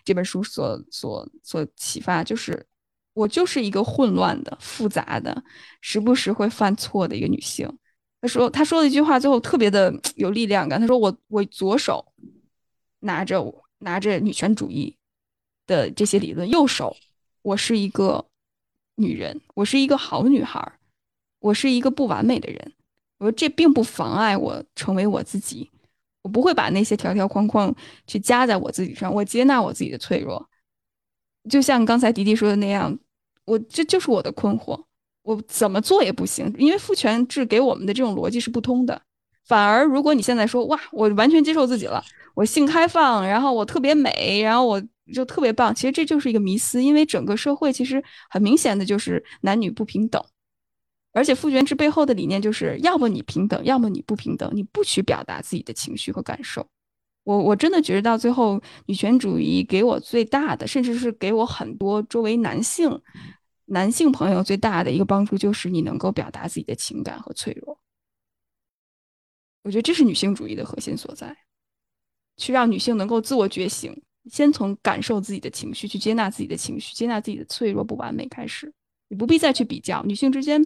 S2: 这本书所所所启发，就是我就是一个混乱的、复杂的、时不时会犯错的一个女性。他说他说了一句话，最后特别的 有力量感。他说我我左手拿着拿着女权主义的这些理论，右手我是一个。女人，我是一个好女孩，我是一个不完美的人。我说这并不妨碍我成为我自己，我不会把那些条条框框去加在我自己上。我接纳我自己的脆弱，就像刚才迪迪说的那样，我这就是我的困惑。我怎么做也不行，因为父权制给我们的这种逻辑是不通的。反而，如果你现在说哇，我完全接受自己了，我性开放，然后我特别美，然后我。就特别棒，其实这就是一个迷思，因为整个社会其实很明显的就是男女不平等，而且父权制背后的理念就是要么你平等，要么你不平等，你不许表达自己的情绪和感受。我我真的觉得到最后，女权主义给我最大的，甚至是给我很多周围男性男性朋友最大的一个帮助，就是你能够表达自己的情感和脆弱。我觉得这是女性主义的核心所在，去让女性能够自我觉醒。先从感受自己的情绪，去接纳自己的情绪，接纳自己的脆弱、不完美开始。你不必再去比较女性之间。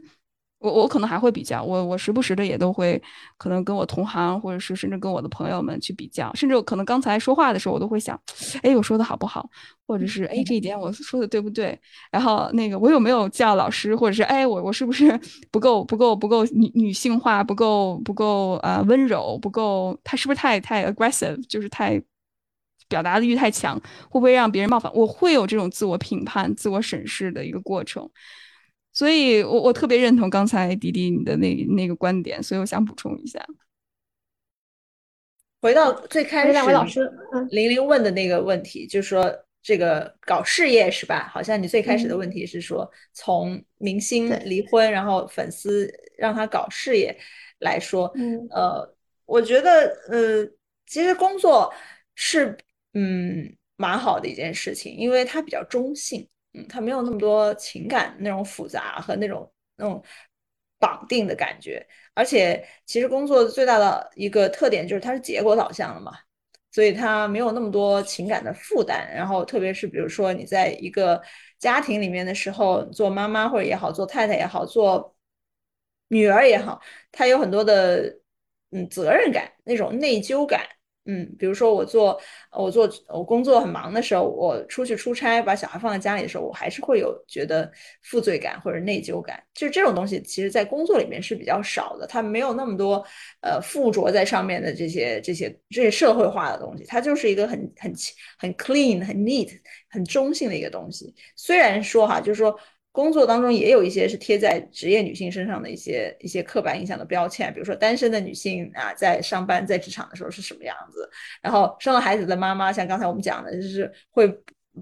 S2: 我我可能还会比较，我我时不时的也都会可能跟我同行，或者是甚至跟我的朋友们去比较，甚至可能刚才说话的时候，我都会想，哎，我说的好不好？或者是哎，这一点我说的对不对？然后那个我有没有叫老师？或者是哎，我我是不是不够不够不够女女性化？不够不够啊温柔？不够他是不是太太 aggressive？就是太。表达的欲太强，会不会让别人冒犯？我会有这种自我评判、自我审视的一个过程，所以我我特别认同刚才迪迪你的那那个观点，所以我想补充一下。
S1: 回到最开始，
S3: 两位老师，
S1: 玲玲问的那个问题，就是说这个搞事业是吧？好像你最开始的问题是说，从明星离婚，然后粉丝让他搞事业来说，呃，我觉得呃，其实工作是嗯蛮好的一件事情，因为它比较中性，嗯，它没有那么多情感那种复杂和那种那种绑定的感觉。而且，其实工作最大的一个特点就是它是结果导向的嘛，所以它没有那么多情感的负担。然后，特别是比如说你在一个家庭里面的时候，做妈妈或者也好，做太太也好，做女儿也好，她有很多的嗯责任感，那种内疚感。嗯，比如说我做我做我工作很忙的时候，我出去出差把小孩放在家里的时候，我还是会有觉得负罪感或者内疚感。就是这种东西，其实在工作里面是比较少的，它没有那么多呃附着在上面的这些这些这些社会化的东西，它就是一个很很很 clean、很 neat、很中性的一个东西。虽然说哈，就是说。工作当中也有一些是贴在职业女性身上的一些一些刻板印象的标签，比如说单身的女性啊，在上班在职场的时候是什么样子，然后生了孩子的妈妈，像刚才我们讲的，就是会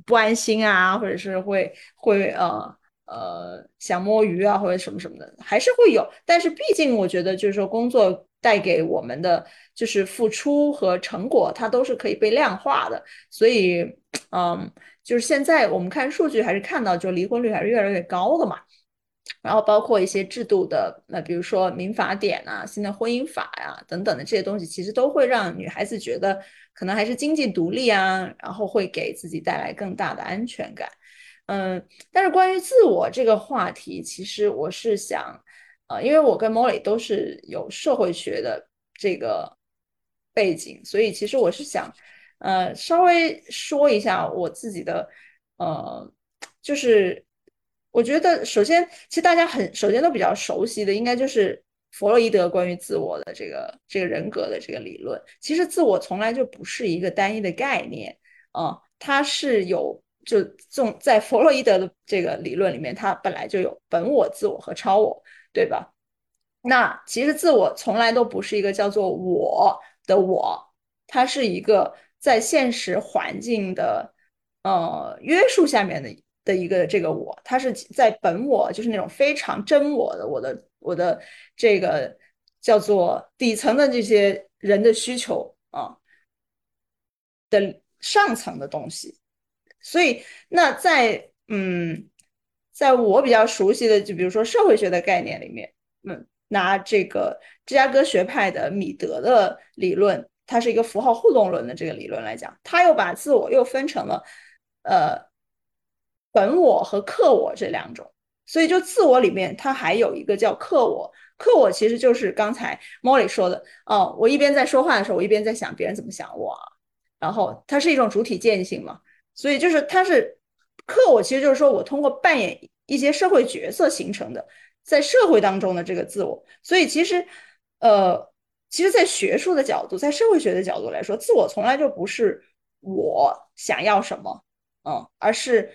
S1: 不安心啊，或者是会会呃呃想摸鱼啊，或者什么什么的，还是会有。但是毕竟我觉得，就是说工作带给我们的就是付出和成果，它都是可以被量化的，所以嗯。就是现在我们看数据还是看到，就离婚率还是越来越高的嘛。然后包括一些制度的，那比如说民法典啊、新的婚姻法呀等等的这些东西，其实都会让女孩子觉得可能还是经济独立啊，然后会给自己带来更大的安全感。嗯，但是关于自我这个话题，其实我是想，呃，因为我跟 Molly 都是有社会学的这个背景，所以其实我是想。呃，稍微说一下我自己的，呃，就是我觉得首先，其实大家很首先都比较熟悉的，应该就是弗洛伊德关于自我的这个这个人格的这个理论。其实自我从来就不是一个单一的概念，啊，它是有就从在弗洛伊德的这个理论里面，它本来就有本我、自我和超我，对吧？那其实自我从来都不是一个叫做我的我，它是一个。在现实环境的呃约束下面的的一个这个我，它是在本我，就是那种非常真我的我的我的这个叫做底层的这些人的需求啊的上层的东西。所以那在嗯，在我比较熟悉的，就比如说社会学的概念里面，嗯，拿这个芝加哥学派的米德的理论。它是一个符号互动论的这个理论来讲，它又把自我又分成了，呃，本我和客我这两种。所以就自我里面，它还有一个叫客我。客我其实就是刚才 Molly 说的，哦，我一边在说话的时候，我一边在想别人怎么想我。然后它是一种主体践性嘛，所以就是它是客我，其实就是说我通过扮演一些社会角色形成的，在社会当中的这个自我。所以其实，呃。其实，在学术的角度，在社会学的角度来说，自我从来就不是我想要什么，嗯，而是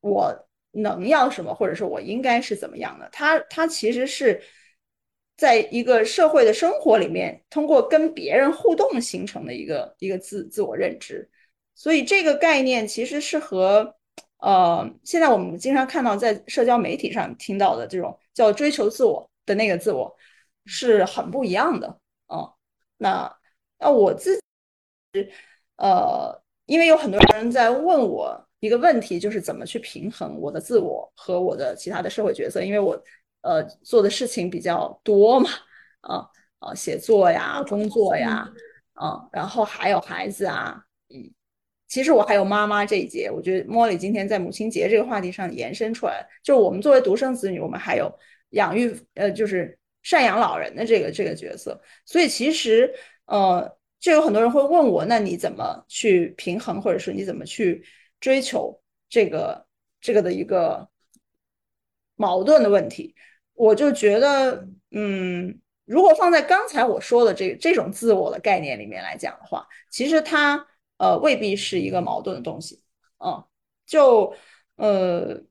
S1: 我能要什么，或者说我应该是怎么样的。它，它其实是在一个社会的生活里面，通过跟别人互动形成的一个一个自自我认知。所以，这个概念其实是和呃，现在我们经常看到在社交媒体上听到的这种叫追求自我的那个自我是很不一样的。哦，那那我自己，呃，因为有很多人在问我一个问题，就是怎么去平衡我的自我和我的其他的社会角色，因为我呃做的事情比较多嘛，啊啊，写作呀，工作呀，啊，然后还有孩子啊，嗯，其实我还有妈妈这一节，我觉得莫里今天在母亲节这个话题上延伸出来，就是我们作为独生子女，我们还有养育，呃，就是。赡养老人的这个这个角色，所以其实呃，就有很多人会问我，那你怎么去平衡，或者是你怎么去追求这个这个的一个矛盾的问题？我就觉得，嗯，如果放在刚才我说的这这种自我的概念里面来讲的话，其实它呃未必是一个矛盾的东西，嗯，就呃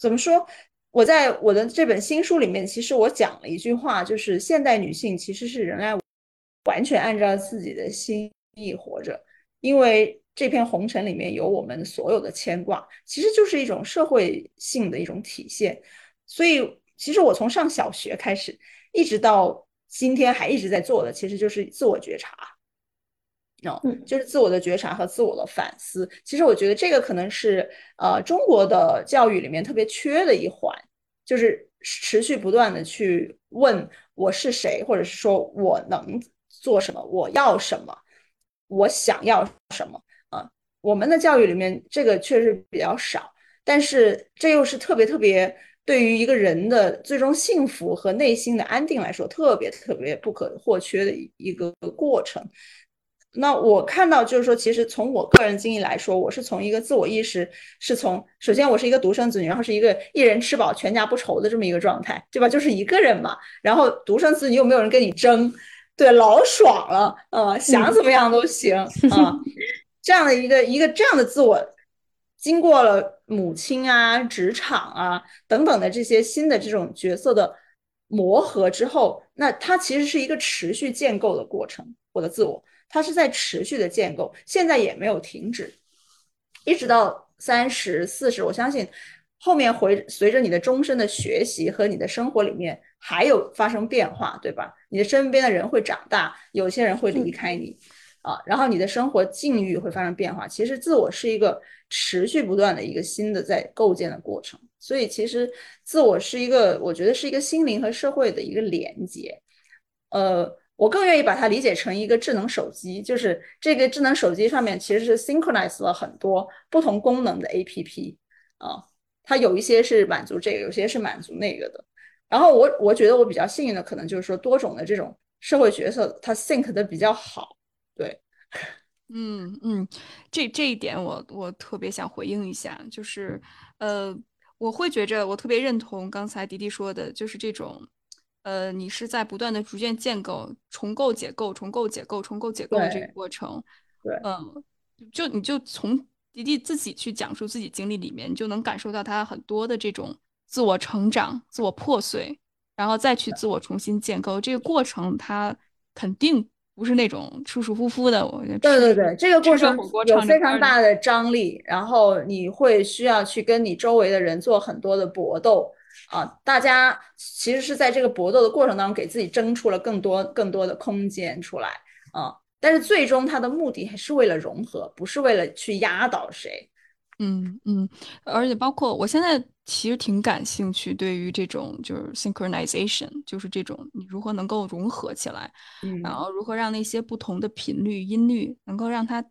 S1: 怎么说？我在我的这本新书里面，其实我讲了一句话，就是现代女性其实是仍然完全按照自己的心意活着，因为这片红尘里面有我们所有的牵挂，其实就是一种社会性的一种体现。所以，其实我从上小学开始，一直到今天还一直在做的，其实就是自我觉察。no，就是自我的觉察和自我的反思。其实我觉得这个可能是呃中国的教育里面特别缺的一环，就是持续不断的去问我是谁，或者是说我能做什么，我要什么，我想要什么啊？我们的教育里面这个确实比较少，但是这又是特别特别对于一个人的最终幸福和内心的安定来说，特别特别不可或缺的一个过程。那我看到就是说，其实从我个人经历来说，我是从一个自我意识，是从首先我是一个独生子女，然后是一个一人吃饱全家不愁的这么一个状态，对吧？就是一个人嘛，然后独生子女又没有人跟你争，对，老爽了，呃，想怎么样都行啊，这样的一个一个这样的自我，经过了母亲啊、职场啊等等的这些新的这种角色的磨合之后，那它其实是一个持续建构的过程，我的自我。它是在持续的建构，现在也没有停止，一直到三十四十，我相信后面回随着你的终身的学习和你的生活里面还有发生变化，对吧？你的身边的人会长大，有些人会离开你啊，然后你的生活境遇会发生变化。其实自我是一个持续不断的一个新的在构建的过程，所以其实自我是一个，我觉得是一个心灵和社会的一个连接，呃。我更愿意把它理解成一个智能手机，就是这个智能手机上面其实是 synchronize 了很多不同功能的 APP 啊，它有一些是满足这个，有些是满足那个的。然后我我觉得我比较幸运的可能就是说多种的这种社会角色它 sync 的比较好。对，
S2: 嗯嗯，这这一点我我特别想回应一下，就是呃，我会觉着我特别认同刚才迪迪说的，就是这种。呃，你是在不断的逐渐建构、重构、解构、重构、解构、重构、解构的这个过程。
S1: 对，
S2: 嗯，就你就从迪迪自己去讲述自己经历里面，你就能感受到他很多的这种自我成长、自我破碎，然后再去自我重新建构这个过程，他肯定不是那种舒舒服服的。我觉得
S1: 对对对，这个过程有非常大的张力，然后你会需要去跟你周围的人做很多的搏斗。啊，大家其实是在这个搏斗的过程当中，给自己争出了更多更多的空间出来啊。但是最终他的目的还是为了融合，不是为了去压倒谁。
S2: 嗯嗯，而且包括我现在其实挺感兴趣，对于这种就是 synchronization，就是这种你如何能够融合起来，然后如何让那些不同的频率音律能够让它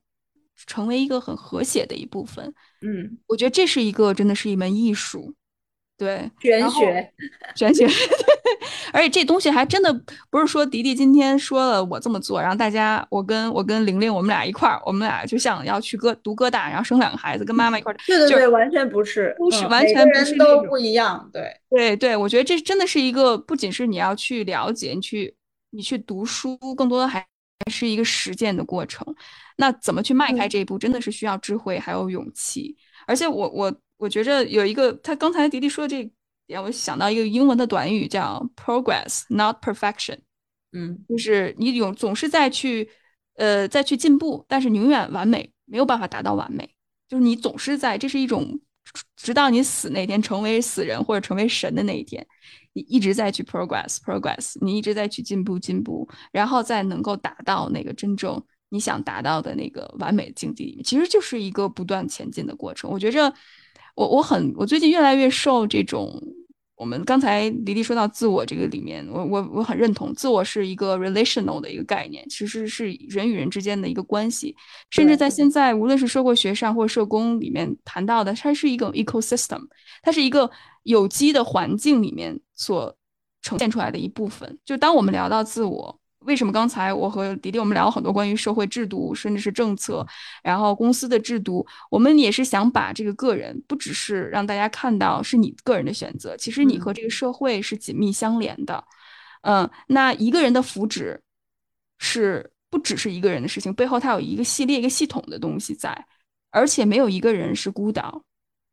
S2: 成为一个很和谐的一部分。
S1: 嗯，
S2: 我觉得这是一个真的是一门艺术。对，
S1: 玄学，
S2: 玄学，而且这东西还真的不是说迪迪今天说了我这么做，然后大家我跟我跟玲玲我们俩一块儿，我们俩就想要去哥读哥大，然后生两个孩子，跟妈妈一块儿，
S1: 对对对，完全不是，
S2: 不是完全不是
S1: 都不一样，对
S2: 对对，我觉得这真的是一个，不仅是你要去了解，你去你去读书，更多的还还是一个实践的过程。那怎么去迈开这一步，真的是需要智慧还有勇气，而且我我。我觉着有一个，他刚才迪迪说的这点，我想到一个英文的短语叫 progress not perfection，
S1: 嗯，
S2: 就是你永总是在去，呃，再去进步，但是你永远完美没有办法达到完美，就是你总是在，这是一种，直到你死那天成为死人或者成为神的那一天，你一直在去 progress progress，你一直在去进步进步，然后再能够达到那个真正你想达到的那个完美的境地里面，其实就是一个不断前进的过程。我觉着。我我很我最近越来越受这种我们刚才迪迪说到自我这个里面，我我我很认同，自我是一个 relational 的一个概念，其实是人与人之间的一个关系，甚至在现在无论是社会学上或社工里面谈到的，它是一个 ecosystem，它是一个有机的环境里面所呈现出来的一部分。就当我们聊到自我。为什么刚才我和迪迪我们聊了很多关于社会制度，甚至是政策，然后公司的制度，我们也是想把这个个人，不只是让大家看到是你个人的选择，其实你和这个社会是紧密相连的。嗯，那一个人的福祉是不只是一个人的事情，背后它有一个系列、一个系统的东西在，而且没有一个人是孤岛，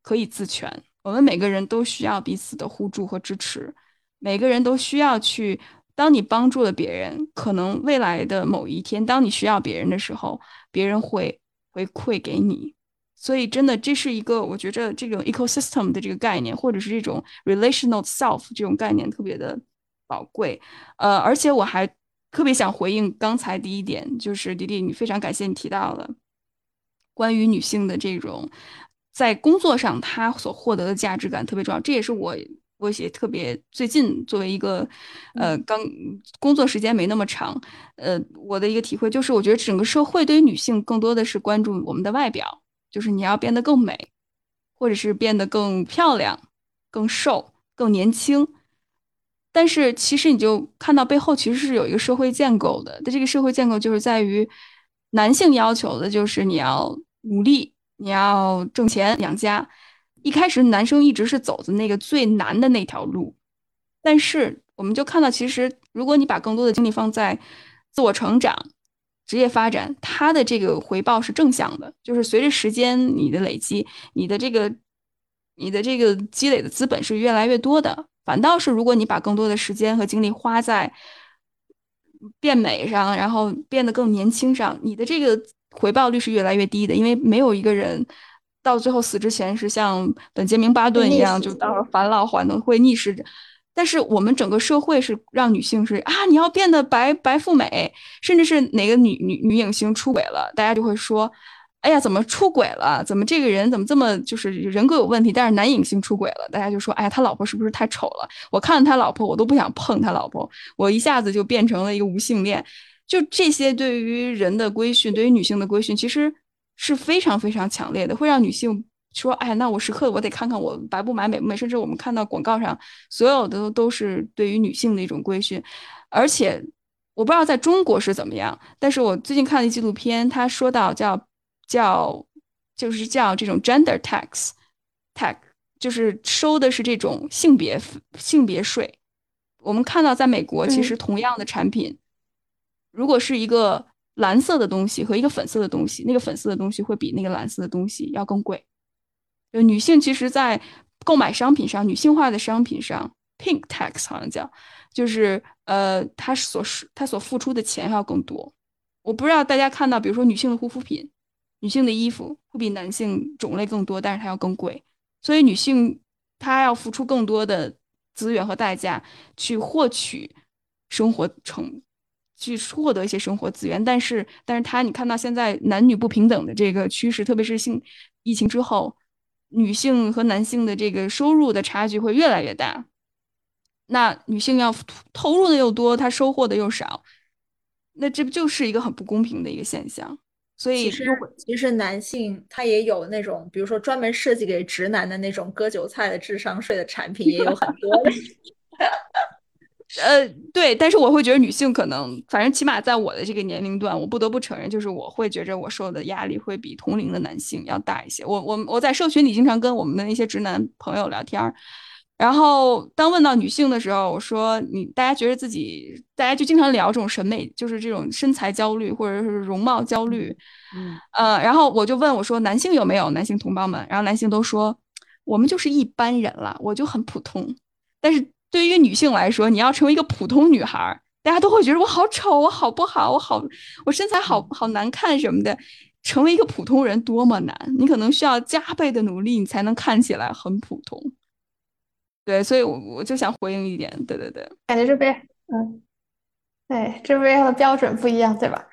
S2: 可以自全。我们每个人都需要彼此的互助和支持，每个人都需要去。当你帮助了别人，可能未来的某一天，当你需要别人的时候，别人会回馈给你。所以，真的，这是一个我觉着这种 ecosystem 的这个概念，或者是这种 relational self 这种概念特别的宝贵。呃，而且我还特别想回应刚才第一点，就是迪迪，你非常感谢你提到了关于女性的这种在工作上她所获得的价值感特别重要。这也是我我也特别最近作为一个呃刚工作时间没那么长，呃，我的一个体会就是，我觉得整个社会对于女性更多的是关注我们的外表。就是你要变得更美，或者是变得更漂亮、更瘦、更年轻，但是其实你就看到背后其实是有一个社会建构的。但这个社会建构就是在于男性要求的就是你要努力，你要挣钱养家。一开始男生一直是走的那个最难的那条路，但是我们就看到，其实如果你把更多的精力放在自我成长。职业发展，它的这个回报是正向的，就是随着时间你的累积，你的这个你的这个积累的资本是越来越多的。反倒是如果你把更多的时间和精力花在变美上，然后变得更年轻上，你的这个回报率是越来越低的，因为没有一个人到最后死之前是像本杰明巴顿一样，就到了返老还童会逆时。但是我们整个社会是让女性是啊，你要变得白白富美，甚至是哪个女女女影星出轨了，大家就会说，哎呀，怎么出轨了？怎么这个人怎么这么就是人格有问题？但是男影星出轨了，大家就说，哎呀，他老婆是不是太丑了？我看他老婆，我都不想碰他老婆，我一下子就变成了一个无性恋。就这些对于人的规训，对于女性的规训，其实是非常非常强烈的，会让女性。说，哎，那我时刻我得看看我白不白美不美，甚至我们看到广告上所有的都是对于女性的一种规训，而且我不知道在中国是怎么样，但是我最近看了一纪录片，他说到叫叫就是叫这种 gender tax，tax 就是收的是这种性别性别税。我们看到在美国，其实同样的产品，如果是一个蓝色的东西和一个粉色的东西，那个粉色的东西会比那个蓝色的东西要更贵。就女性其实，在购买商品上，女性化的商品上，pink tax 好像叫，就是呃，她所她所付出的钱要更多。我不知道大家看到，比如说女性的护肤品、女性的衣服会比男性种类更多，但是它要更贵。所以女性她要付出更多的资源和代价去获取生活成，去获得一些生活资源。但是，但是他你看到现在男女不平等的这个趋势，特别是性疫情之后。女性和男性的这个收入的差距会越来越大，那女性要投入的又多，她收获的又少，那这不就是一个很不公平的一个现象？所以，
S1: 其实其实男性他也有那种，比如说专门设计给直男的那种割韭菜的智商税的产品，也有很多。
S2: 呃，对，但是我会觉得女性可能，反正起码在我的这个年龄段，我不得不承认，就是我会觉着我受的压力会比同龄的男性要大一些。我我我在社群里经常跟我们的那些直男朋友聊天儿，然后当问到女性的时候，我说你大家觉得自己，大家就经常聊这种审美，就是这种身材焦虑或者是容貌焦虑，
S1: 嗯
S2: 呃，然后我就问我说男性有没有男性同胞们？然后男性都说我们就是一般人了，我就很普通，但是。对于一个女性来说，你要成为一个普通女孩，大家都会觉得我好丑，我好不好，我好，我身材好好难看什么的。成为一个普通人多么难，你可能需要加倍的努力，你才能看起来很普通。对，所以，我我就想回应一点，对对对，
S3: 感觉这边，嗯，对，这边的标准不一样，对吧？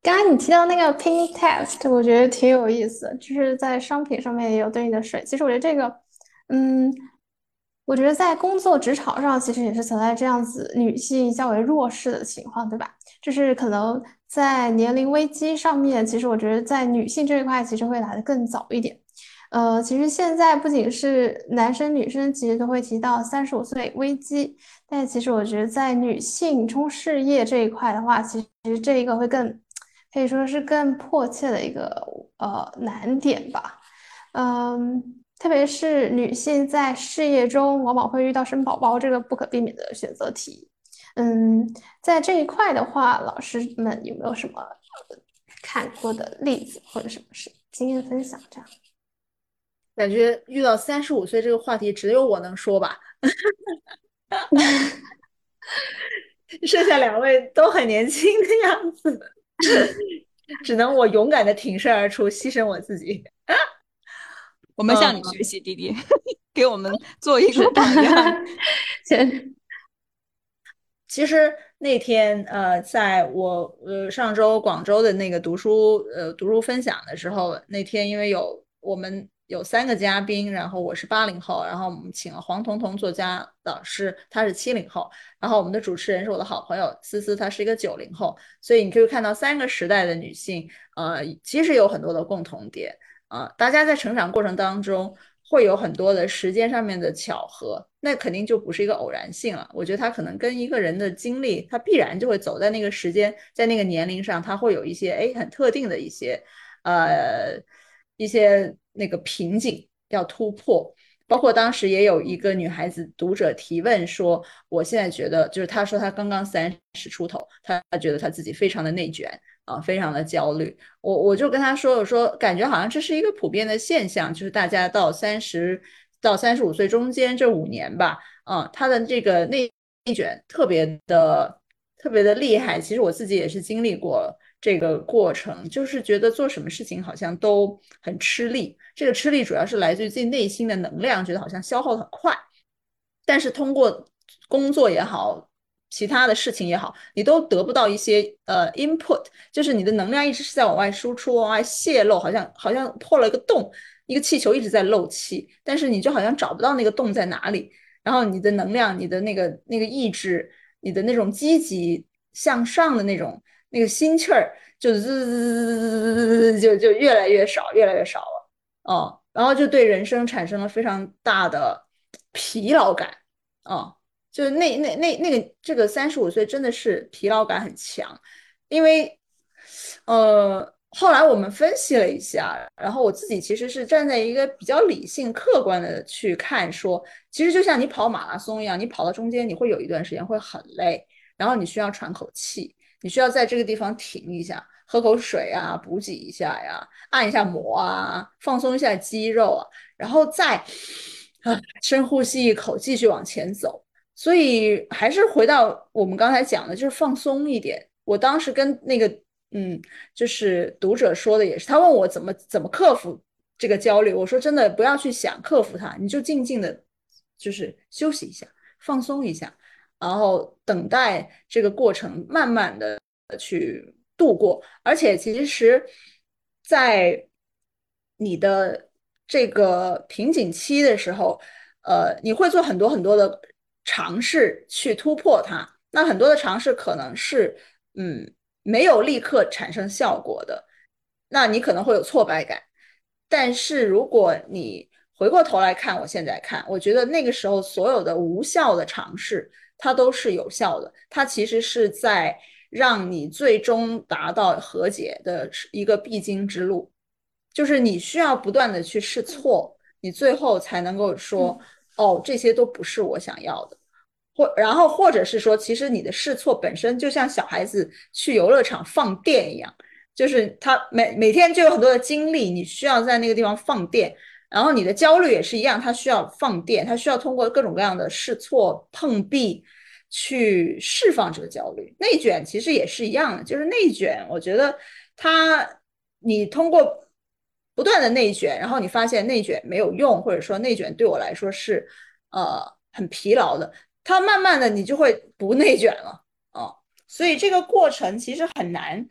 S3: 刚刚你提到那个 pink test，我觉得挺有意思，就是在商品上面也有对应的水。其实我觉得这个，嗯。我觉得在工作职场上，其实也是存在这样子女性较为弱势的情况，对吧？就是可能在年龄危机上面，其实我觉得在女性这一块，其实会来的更早一点。呃，其实现在不仅是男生女生，其实都会提到三十五岁危机，但其实我觉得在女性冲事业这一块的话，其实这一个会更可以说是更迫切的一个呃难点吧。嗯。特别是女性在事业中，往往会遇到生宝宝这个不可避免的选择题。嗯，在这一块的话，老师们有没有什么看过的例子或者什么是经验分享？这样
S1: 感觉遇到三十五岁这个话题，只有我能说吧。剩下两位都很年轻的样子，只能我勇敢的挺身而出，牺牲我自己。
S2: 我们向你学习，弟弟，给我们做一个榜样。
S3: 先，
S1: 其实那天呃，在我呃上周广州的那个读书呃读书分享的时候，那天因为有我们。有三个嘉宾，然后我是八零后，然后我们请了黄彤彤作家老师，他是七零后，然后我们的主持人是我的好朋友思思，她是一个九零后，所以你可以看到三个时代的女性，呃，其实有很多的共同点，啊，大家在成长过程当中会有很多的时间上面的巧合，那肯定就不是一个偶然性了。我觉得他可能跟一个人的经历，他必然就会走在那个时间，在那个年龄上，他会有一些哎很特定的一些，呃。一些那个瓶颈要突破，包括当时也有一个女孩子读者提问说：“我现在觉得，就是她说她刚刚三十出头，她觉得她自己非常的内卷啊，非常的焦虑。”我我就跟他说：“我说感觉好像这是一个普遍的现象，就是大家到三十到三十五岁中间这五年吧，啊，他的这个内内卷特别的特别的厉害。其实我自己也是经历过。”这个过程就是觉得做什么事情好像都很吃力，这个吃力主要是来自于自己内心的能量，觉得好像消耗的很快。但是通过工作也好，其他的事情也好，你都得不到一些呃 input，就是你的能量一直是在往外输出，往外泄露，好像好像破了一个洞，一个气球一直在漏气，但是你就好像找不到那个洞在哪里。然后你的能量、你的那个那个意志、你的那种积极向上的那种。那个心气儿就滋滋滋滋滋就就越来越少，越来越少了，哦，然后就对人生产生了非常大的疲劳感，哦，就是那那那那个这个三十五岁真的是疲劳感很强，因为呃后来我们分析了一下，然后我自己其实是站在一个比较理性客观的去看，说其实就像你跑马拉松一样，你跑到中间你会有一段时间会很累，然后你需要喘口气。你需要在这个地方停一下，喝口水啊，补给一下呀，按一下摩啊，放松一下肌肉啊，然后再啊 深呼吸一口，继续往前走。所以还是回到我们刚才讲的，就是放松一点。我当时跟那个嗯，就是读者说的也是，他问我怎么怎么克服这个焦虑，我说真的不要去想克服它，你就静静的，就是休息一下，放松一下。然后等待这个过程慢慢的去度过，而且其实，在你的这个瓶颈期的时候，呃，你会做很多很多的尝试去突破它。那很多的尝试可能是，嗯，没有立刻产生效果的，那你可能会有挫败感。但是如果你回过头来看，我现在看，我觉得那个时候所有的无效的尝试。它都是有效的，它其实是在让你最终达到和解的一个必经之路，就是你需要不断的去试错，你最后才能够说，哦，这些都不是我想要的，或然后或者是说，其实你的试错本身就像小孩子去游乐场放电一样，就是他每每天就有很多的精力，你需要在那个地方放电。然后你的焦虑也是一样，他需要放电，他需要通过各种各样的试错碰壁去释放这个焦虑。内卷其实也是一样的，就是内卷，我觉得它你通过不断的内卷，然后你发现内卷没有用，或者说内卷对我来说是呃很疲劳的，它慢慢的你就会不内卷了啊。所以这个过程其实很难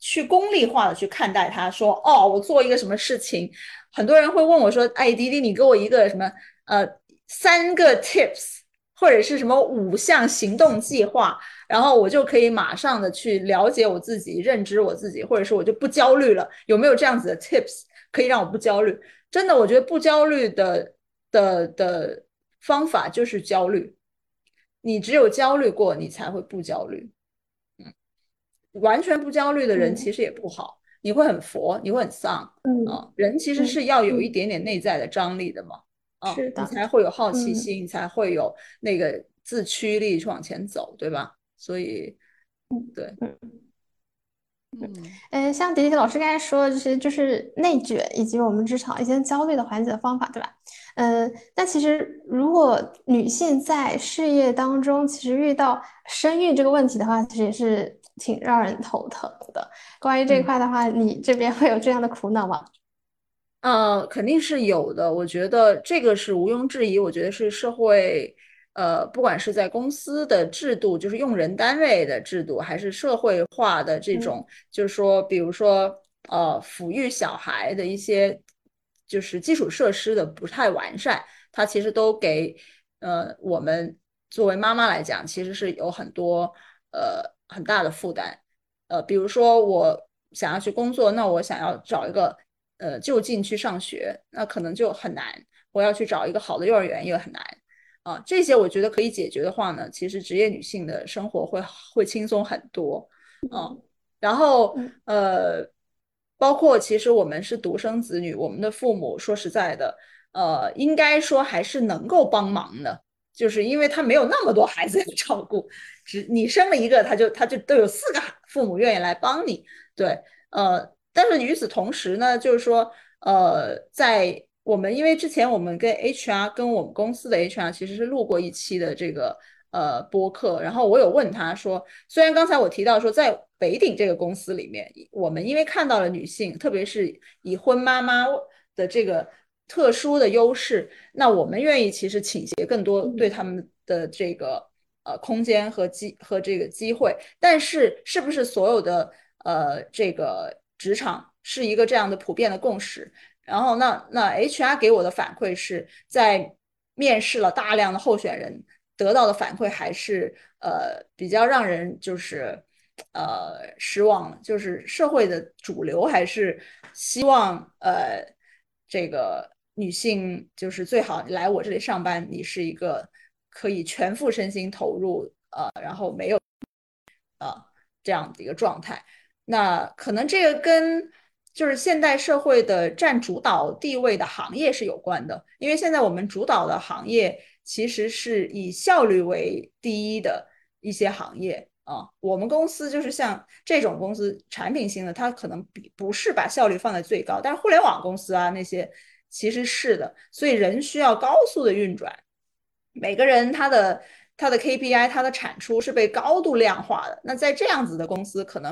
S1: 去功利化的去看待它，说哦，我做一个什么事情。很多人会问我说：“哎，迪迪，你给我一个什么呃三个 tips，或者是什么五项行动计划，然后我就可以马上的去了解我自己，认知我自己，或者是我就不焦虑了？有没有这样子的 tips 可以让我不焦虑？真的，我觉得不焦虑的的的方法就是焦虑。你只有焦虑过，你才会不焦虑。嗯，完全不焦虑的人其实也不好。”你会很佛，你会很丧，嗯人其实是要有一点点内在的张力的嘛，啊，
S3: 是的，
S1: 你才会有好奇心，你才会有那个自驱力去往前走，对吧？所以，对，
S2: 嗯，
S3: 嗯，像迪迪老师刚才说的这些，就是内卷以及我们职场一些焦虑的缓解的方法，对吧？嗯，那其实如果女性在事业当中，其实遇到生育这个问题的话，其实也是挺让人头疼的。关于这一块的话，你这边会有这样的苦恼吗？
S1: 嗯，肯定是有的。我觉得这个是毋庸置疑。我觉得是社会，呃，不管是在公司的制度，就是用人单位的制度，还是社会化的这种，就是说，比如说，呃，抚育小孩的一些，就是基础设施的不太完善，它其实都给，呃，我们作为妈妈来讲，其实是有很多，呃，很大的负担。呃，比如说我想要去工作，那我想要找一个。呃，就近去上学，那可能就很难。我要去找一个好的幼儿园也很难啊。这些我觉得可以解决的话呢，其实职业女性的生活会会轻松很多啊。然后呃，包括其实我们是独生子女，我们的父母说实在的，呃，应该说还是能够帮忙的，就是因为他没有那么多孩子要照顾，只你生了一个，他就他就都有四个父母愿意来帮你。对，呃。但是与此同时呢，就是说，呃，在我们因为之前我们跟 HR 跟我们公司的 HR 其实是录过一期的这个呃播客，然后我有问他说，虽然刚才我提到说在北鼎这个公司里面，我们因为看到了女性，特别是已婚妈妈的这个特殊的优势，那我们愿意其实倾斜更多对他们的这个呃空间和机和这个机会，但是是不是所有的呃这个。职场是一个这样的普遍的共识，然后那那 HR 给我的反馈是在面试了大量的候选人，得到的反馈还是呃比较让人就是呃失望，就是社会的主流还是希望呃这个女性就是最好来我这里上班，你是一个可以全副身心投入呃然后没有呃这样的一个状态。那可能这个跟就是现代社会的占主导地位的行业是有关的，因为现在我们主导的行业其实是以效率为第一的一些行业啊。我们公司就是像这种公司，产品型的，它可能比不是把效率放在最高，但是互联网公司啊那些其实是的，所以人需要高速的运转，每个人他的。它的 KPI，它的产出是被高度量化的。那在这样子的公司，可能，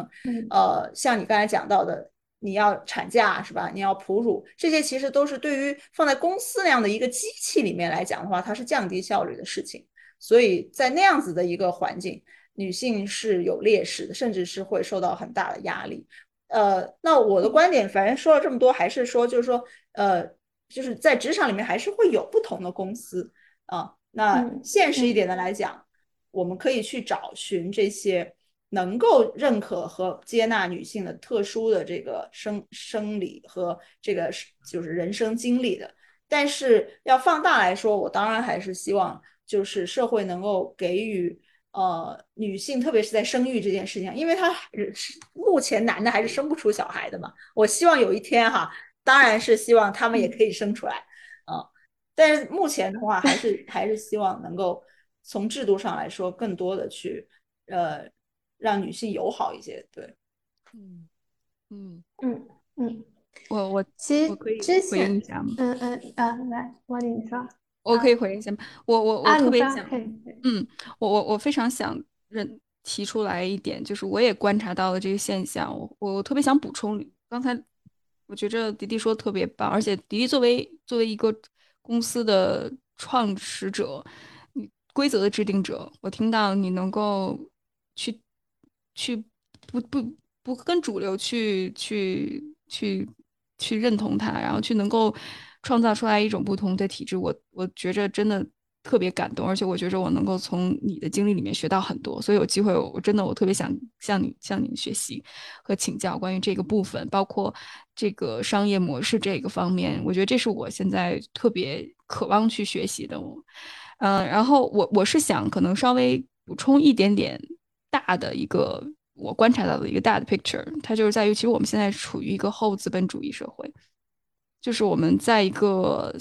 S1: 呃，像你刚才讲到的，你要产假是吧？你要哺乳，这些其实都是对于放在公司那样的一个机器里面来讲的话，它是降低效率的事情。所以在那样子的一个环境，女性是有劣势的，甚至是会受到很大的压力。呃，那我的观点，反正说了这么多，还是说，就是说，呃，就是在职场里面还是会有不同的公司啊。那现实一点的来讲，我们可以去找寻这些能够认可和接纳女性的特殊的这个生生理和这个就是人生经历的。但是要放大来说，我当然还是希望就是社会能够给予呃女性，特别是在生育这件事情，因为她目前男的还是生不出小孩的嘛。我希望有一天哈，当然是希望他们也可以生出来啊。但是目前的话，还是还是希望能够从制度上来说，更多的去呃让女性友好一些。对，
S2: 嗯嗯
S3: 嗯嗯，
S2: 我我
S3: 其实
S2: 可以回应一下吗？
S3: 嗯嗯啊，来，我你说，
S2: 我可以回应一下吗？我我我特别想，
S3: 嗯，
S2: 我我我非常想认提出来一点，就是我也观察到了这个现象，我我特别想补充，刚才我觉着迪迪说的特别棒，而且迪迪作为作为一个。公司的创始者，规则的制定者，我听到你能够去去不不不跟主流去去去去认同它，然后去能够创造出来一种不同的体制，我我觉着真的特别感动，而且我觉着我能够从你的经历里面学到很多，所以有机会我真的我特别想向你向你学习和请教关于这个部分，包括。这个商业模式这个方面，我觉得这是我现在特别渴望去学习的。嗯，然后我我是想可能稍微补充一点点大的一个我观察到的一个大的 picture，它就是在于其实我们现在处于一个后资本主义社会，就是我们在一个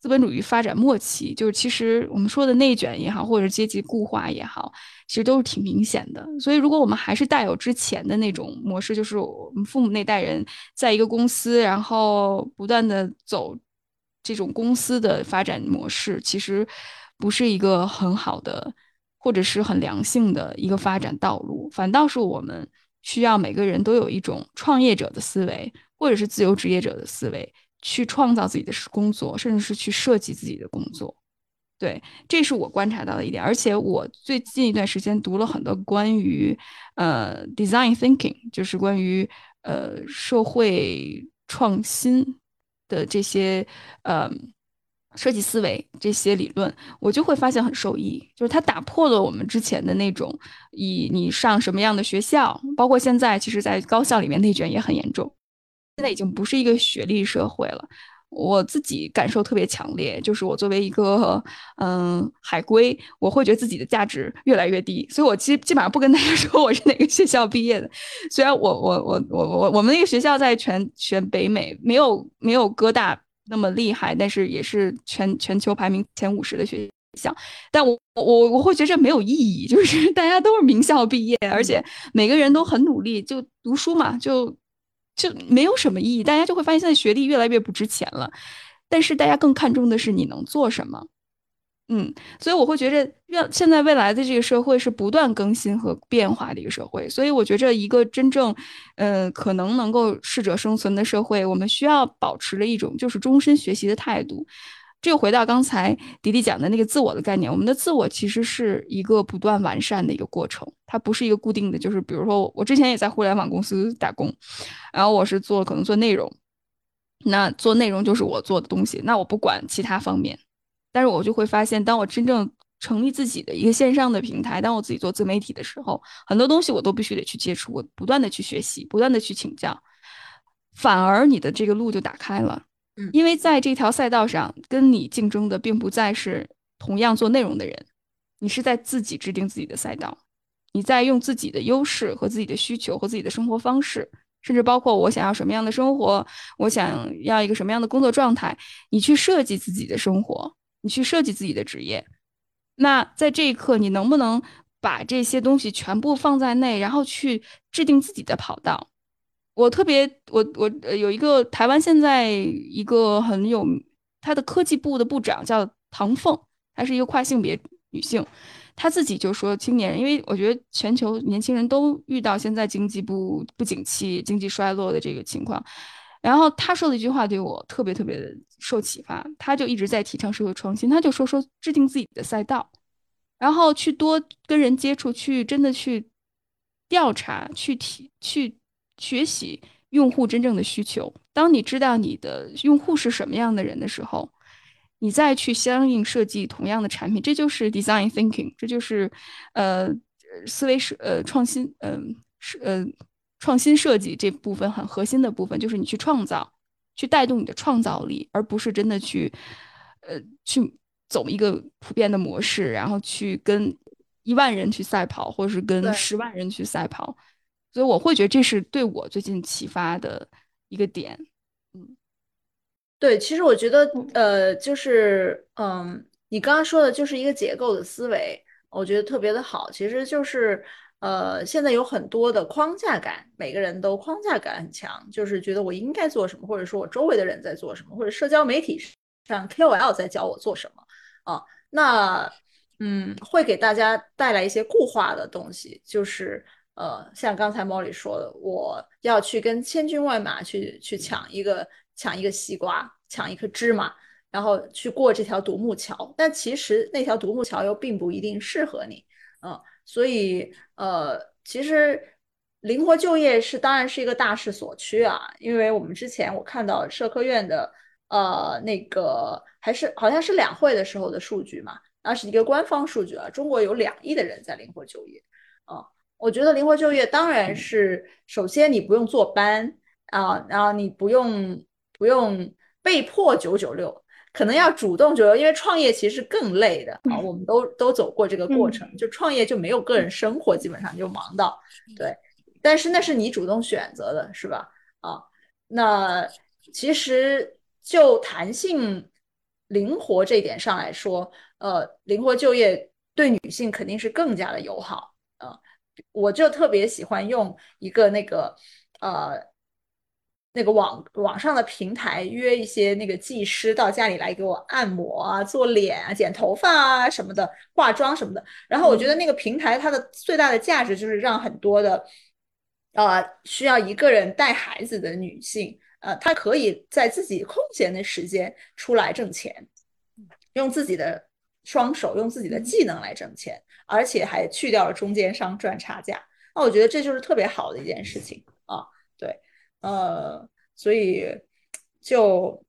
S2: 资本主义发展末期，就是其实我们说的内卷也好，或者阶级固化也好，其实都是挺明显的。所以，如果我们还是带有之前的那种模式，就是我们父母那代人在一个公司，然后不断的走这种公司的发展模式，其实不是一个很好的，或者是很良性的一个发展道路。反倒是我们需要每个人都有一种创业者的思维，或者是自由职业者的思维，去创造自己的工作，甚至是去设计自己的工作。对，这是我观察到的一点，而且我最近一段时间读了很多关于呃 design thinking，就是关于呃社会创新的这些呃设计思维这些理论，我就会发现很受益，就是它打破了我们之前的那种以你上什么样的学校，包括现在其实在高校里面内卷也很严重，现在已经不是一个学历社会了。我自己感受特别强烈，就是我作为一个嗯海归，我会觉得自己的价值越来越低，所以我基基本上不跟大家 说我是哪个学校毕业的。虽然我我我我我我们那个学校在全全北美没有没有哥大那么厉害，但是也是全全球排名前五十的学校。但我我我会觉得这没有意义，就是大家都是名校毕业，而且每个人都很努力，就读书嘛，就。就没有什么意义，大家就会发现现在学历越来越不值钱了，但是大家更看重的是你能做什么，嗯，所以我会觉着，要现在未来的这个社会是不断更新和变化的一个社会，所以我觉着一个真正，呃，可能能够适者生存的社会，我们需要保持了一种就是终身学习的态度。这又回到刚才迪迪讲的那个自我的概念，我们的自我其实是一个不断完善的一个过程，它不是一个固定的。就是比如说，我之前也在互联网公司打工，然后我是做可能做内容，那做内容就是我做的东西，那我不管其他方面，但是我就会发现，当我真正成立自己的一个线上的平台，当我自己做自媒体的时候，很多东西我都必须得去接触，我不断的去学习，不断的去请教，反而你的这个路就打开了。嗯因为在这条赛道上，跟你竞争的并不再是同样做内容的人，你是在自己制定自己的赛道，你在用自己的优势和自己的需求和自己的生活方式，甚至包括我想要什么样的生活，我想要一个什么样的工作状态，你去设计自己的生活，你去设计自己的职业。那在这一刻，你能不能把这些东西全部放在内，然后去制定自己的跑道？我特别，我我有一个台湾现在一个很有，他的科技部的部长叫唐凤，她是一个跨性别女性，她自己就说青年人，因为我觉得全球年轻人都遇到现在经济不不景气、经济衰落的这个情况，然后他说的一句话对我特别特别的受启发，他就一直在提倡社会创新，他就说说制定自己的赛道，然后去多跟人接触，去真的去调查，去提去。学习用户真正的需求。当你知道你的用户是什么样的人的时候，你再去相应设计同样的产品，这就是 design thinking，这就是呃思维是呃创新，嗯是呃创新设计这部分很核心的部分，就是你去创造，去带动你的创造力，而不是真的去呃去走一个普遍的模式，然后去跟一万人去赛跑，或者是跟十万人去赛跑。所以我会觉得这是对我最近启发的一个点，嗯，
S1: 对，其实我觉得，呃，就是，嗯，你刚刚说的就是一个结构的思维，我觉得特别的好。其实就是，呃，现在有很多的框架感，每个人都框架感很强，就是觉得我应该做什么，或者说我周围的人在做什么，或者社交媒体上 KOL 在教我做什么啊，那，嗯，会给大家带来一些固化的东西，就是。呃，像刚才 Molly 说的，我要去跟千军万马去去抢一个抢一个西瓜，抢一颗芝麻，然后去过这条独木桥。但其实那条独木桥又并不一定适合你，嗯，所以呃，其实灵活就业是当然是一个大势所趋啊。因为我们之前我看到社科院的呃那个还是好像是两会的时候的数据嘛，那是一个官方数据啊，中国有两亿的人在灵活就业，啊。我觉得灵活就业当然是首先你不用坐班啊，然后你不用不用被迫九九六，可能要主动九九，因为创业其实更累的啊。我们都都走过这个过程，就创业就没有个人生活，基本上就忙到对。但是那是你主动选择的，是吧？啊，那其实就弹性灵活这一点上来说，呃，灵活就业对女性肯定是更加的友好啊。我就特别喜欢用一个那个呃。那个网网上的平台约一些那个技师到家里来给我按摩啊、做脸啊、剪头发啊什么的、化妆什么的。然后我觉得那个平台它的最大的价值就是让很多的呃需要一个人带孩子的女性，呃，她可以在自己空闲的时间出来挣钱，用自己的双手、用自己的技能来挣钱，而且还去掉了中间商赚差价。那我觉得这就是特别好的一件事情。呃，所以就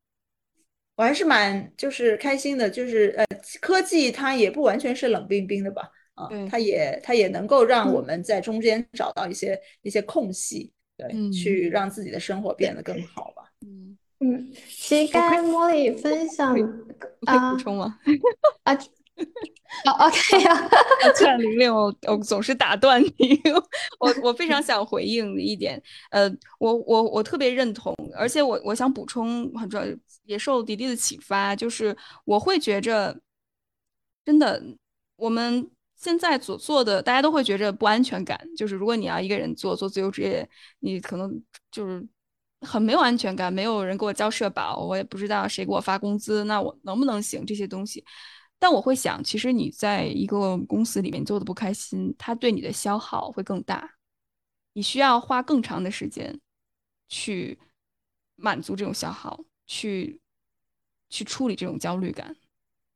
S1: 我还是蛮就是开心的，就是呃，科技它也不完全是冷冰冰的吧，啊，它也它也能够让我们在中间找到一些一些空隙，对，去让自己的生活变得更好吧。
S3: 嗯嗯，其实刚才茉莉分享
S2: 可以，补充吗？
S3: 啊。哦，OK 呀，
S2: 看玲玲，我我总是打断你，我我非常想回应一点，呃，我我我特别认同，而且我我想补充，很重要，也受迪迪的启发，就是我会觉着，真的，我们现在所做的，大家都会觉着不安全感，就是如果你要一个人做做自由职业，你可能就是很没有安全感，没有人给我交社保，我也不知道谁给我发工资，那我能不能行这些东西？但我会想，其实你在一个公司里面做的不开心，它对你的消耗会更大，你需要花更长的时间去满足这种消耗，去去处理这种焦虑感。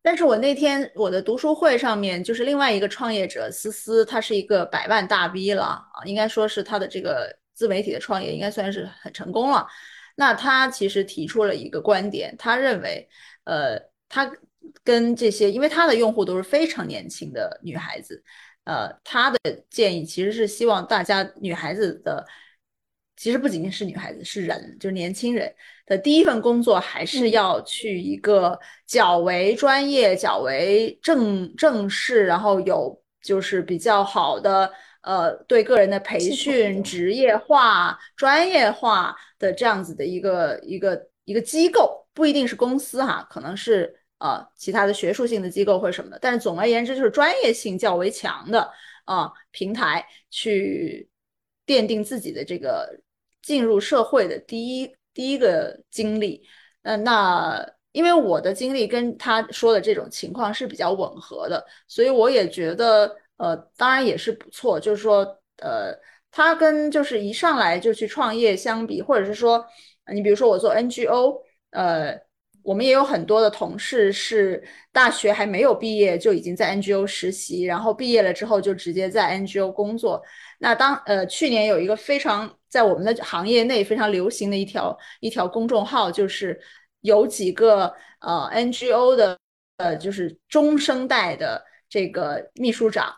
S1: 但是我那天我的读书会上面，就是另外一个创业者思思，他是一个百万大 V 了啊，应该说是他的这个自媒体的创业应该算是很成功了。那他其实提出了一个观点，他认为，呃，他。跟这些，因为他的用户都是非常年轻的女孩子，呃，他的建议其实是希望大家女孩子的，其实不仅仅是女孩子，是人，就是年轻人的第一份工作还是要去一个较为专业、较为正正式，然后有就是比较好的呃对个人的培训、职业化、专业化的这样子的一个一个一个机构，不一定是公司哈，可能是。啊，其他的学术性的机构或者什么的，但是总而言之，就是专业性较为强的啊平台去奠定自己的这个进入社会的第一第一个经历。呃，那因为我的经历跟他说的这种情况是比较吻合的，所以我也觉得，呃，当然也是不错。就是说，呃，他跟就是一上来就去创业相比，或者是说，你比如说我做 NGO，呃。我们也有很多的同事是大学还没有毕业就已经在 NGO 实习，然后毕业了之后就直接在 NGO 工作。那当呃去年有一个非常在我们的行业内非常流行的一条一条公众号，就是有几个呃 NGO 的呃就是中生代的这个秘书长，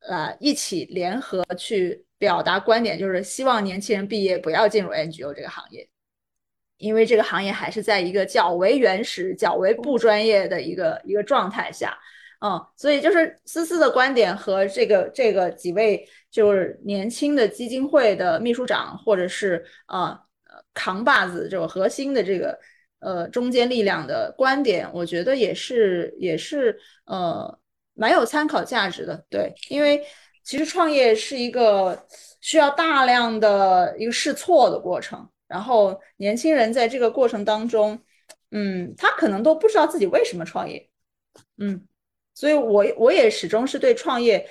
S1: 呃一起联合去表达观点，就是希望年轻人毕业不要进入 NGO 这个行业。因为这个行业还是在一个较为原始、较为不专业的一个一个状态下，嗯，所以就是思思的观点和这个这个几位就是年轻的基金会的秘书长，或者是啊扛把子这种核心的这个呃中坚力量的观点，我觉得也是也是呃蛮有参考价值的。对，因为其实创业是一个需要大量的一个试错的过程。然后年轻人在这个过程当中，嗯，他可能都不知道自己为什么创业，嗯，所以我我也始终是对创业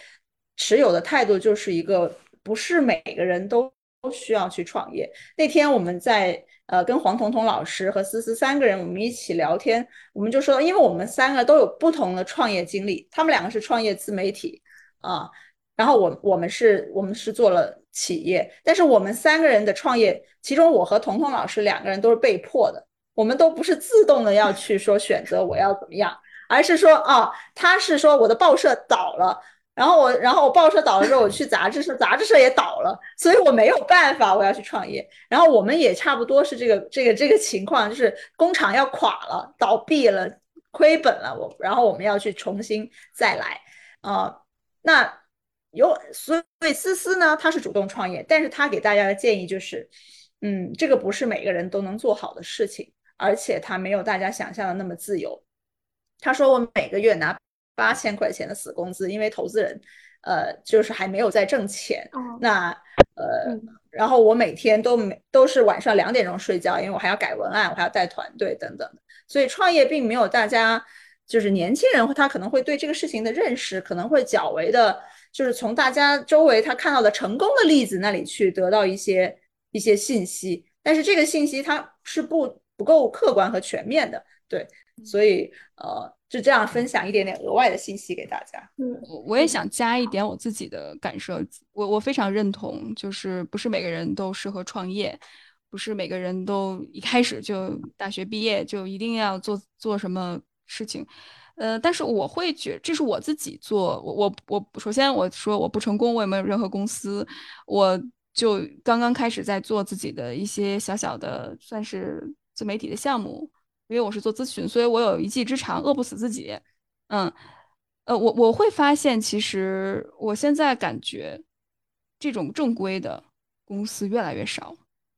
S1: 持有的态度就是一个不是每个人都都需要去创业。那天我们在呃跟黄彤彤老师和思思三个人我们一起聊天，我们就说，因为我们三个都有不同的创业经历，他们两个是创业自媒体啊，然后我我们是我们是做了。企业，但是我们三个人的创业，其中我和彤彤老师两个人都是被迫的，我们都不是自动的要去说选择我要怎么样，而是说啊，他是说我的报社倒了，然后我，然后我报社倒了之后，我去杂志社，杂志社也倒了，所以我没有办法，我要去创业。然后我们也差不多是这个这个这个情况，就是工厂要垮了，倒闭了，亏本了，我，然后我们要去重新再来，啊，那。有，所以思思呢，他是主动创业，但是他给大家的建议就是，嗯，这个不是每个人都能做好的事情，而且他没有大家想象的那么自由。他说我每个月拿八千块钱的死工资，因为投资人呃就是还没有在挣钱。那呃，然后我每天都每都是晚上两点钟睡觉，因为我还要改文案，我还要带团队等等。所以创业并没有大家就是年轻人他可能会对这个事情的认识可能会较为的，就是从大家周围他看到的成功的例子那里去得到一些一些信息，但是这个信息它是不不够客观和全面的，对，所以呃就这样分享一点点额外的信息给大家。
S2: 嗯，我我也想加一点我自己的感受，我我非常认同，就是不是每个人都适合创业。不是每个人都一开始就大学毕业就一定要做做什么事情，呃，但是我会觉这是我自己做，我我我首先我说我不成功，我也没有任何公司，我就刚刚开始在做自己的一些小小的算是自媒体的项目，因为我是做咨询，所以我有一技之长，饿不死自己，嗯，呃，我我会发现其实我现在感觉这种正规的公司越来越少。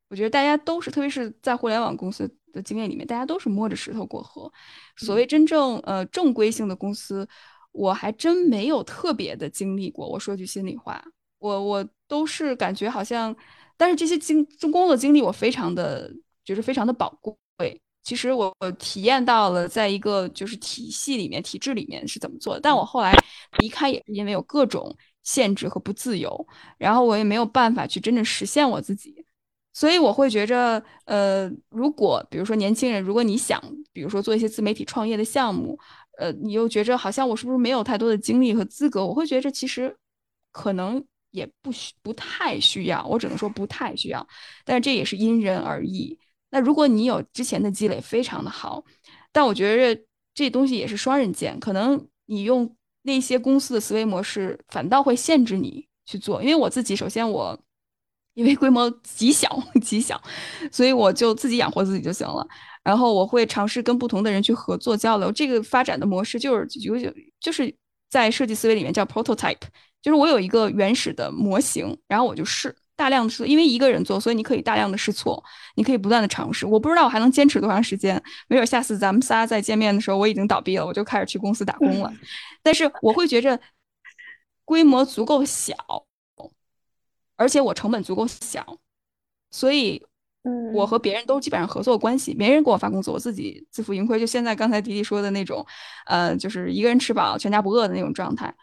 S2: 我觉得大家都是，特别是在互联网公司的经验里面，大家都是摸着石头过河。所谓真正呃正规性的公司，我还真没有特别的经历过。我说句心里话，我我都是感觉好像，但是这些经工作经历我非常的觉得非常的宝贵。其实我我体验到了，在一个就是体系里面、体制里面是怎么做的。但我后来离开也是因为有各种限制和不自由，然后我也没有办法去真正实现我自己。所以我会觉着，呃，如果比如说年轻人，如果你想，比如说做一些自媒体创业的项目，呃，你又觉着好像我是不是没有太多的精力和资格？我会觉着其实可能也不需不太需要，我只能说不太需要。但是这也是因人而异。那如果你有之前的积累非常的好，但我觉着这东西也是双刃剑，可能你用那些公司的思维模式，反倒会限制你去做。因为我自己，首先我。因为规模极小 极小，所以我就自己养活自己就行了。然后我会尝试跟不同的人去合作交流。这个发展的模式就是有有就是在设计思维里面叫 prototype，就是我有一个原始的模型，然后我就试大量的试。因为一个人做，所以你可以大量的试错，你可以不断的尝试。我不知道我还能坚持多长时间，没准下次咱们仨再见面的时候我已经倒闭了，我就开始去公司打工了。但是我会觉着规模足够小。而且我成本足够小，所以，我和别人都基本上合作关系，没人给我发工资，我自己自负盈亏。就现在刚才迪迪说的那种，呃，就是一个人吃饱全家不饿的那种状态，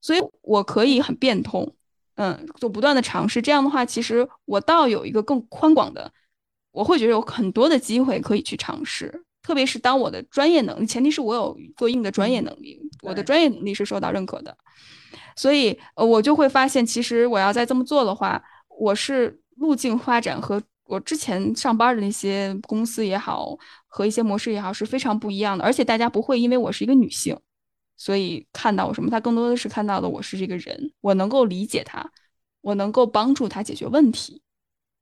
S2: 所以我可以很变通，嗯，就不断的尝试。这样的话，其实我倒有一个更宽广的，我会觉得有很多的机会可以去尝试。特别是当我的专业能力，前提是我有过硬的专业能力，我的专业能力是受到认可的。所以，呃，我就会发现，其实我要再这么做的话，我是路径发展和我之前上班的那些公司也好，和一些模式也好，是非常不一样的。而且大家不会因为我是一个女性，所以看到我什么，他更多的是看到的我是这个人，我能够理解他，我能够帮助他解决问题，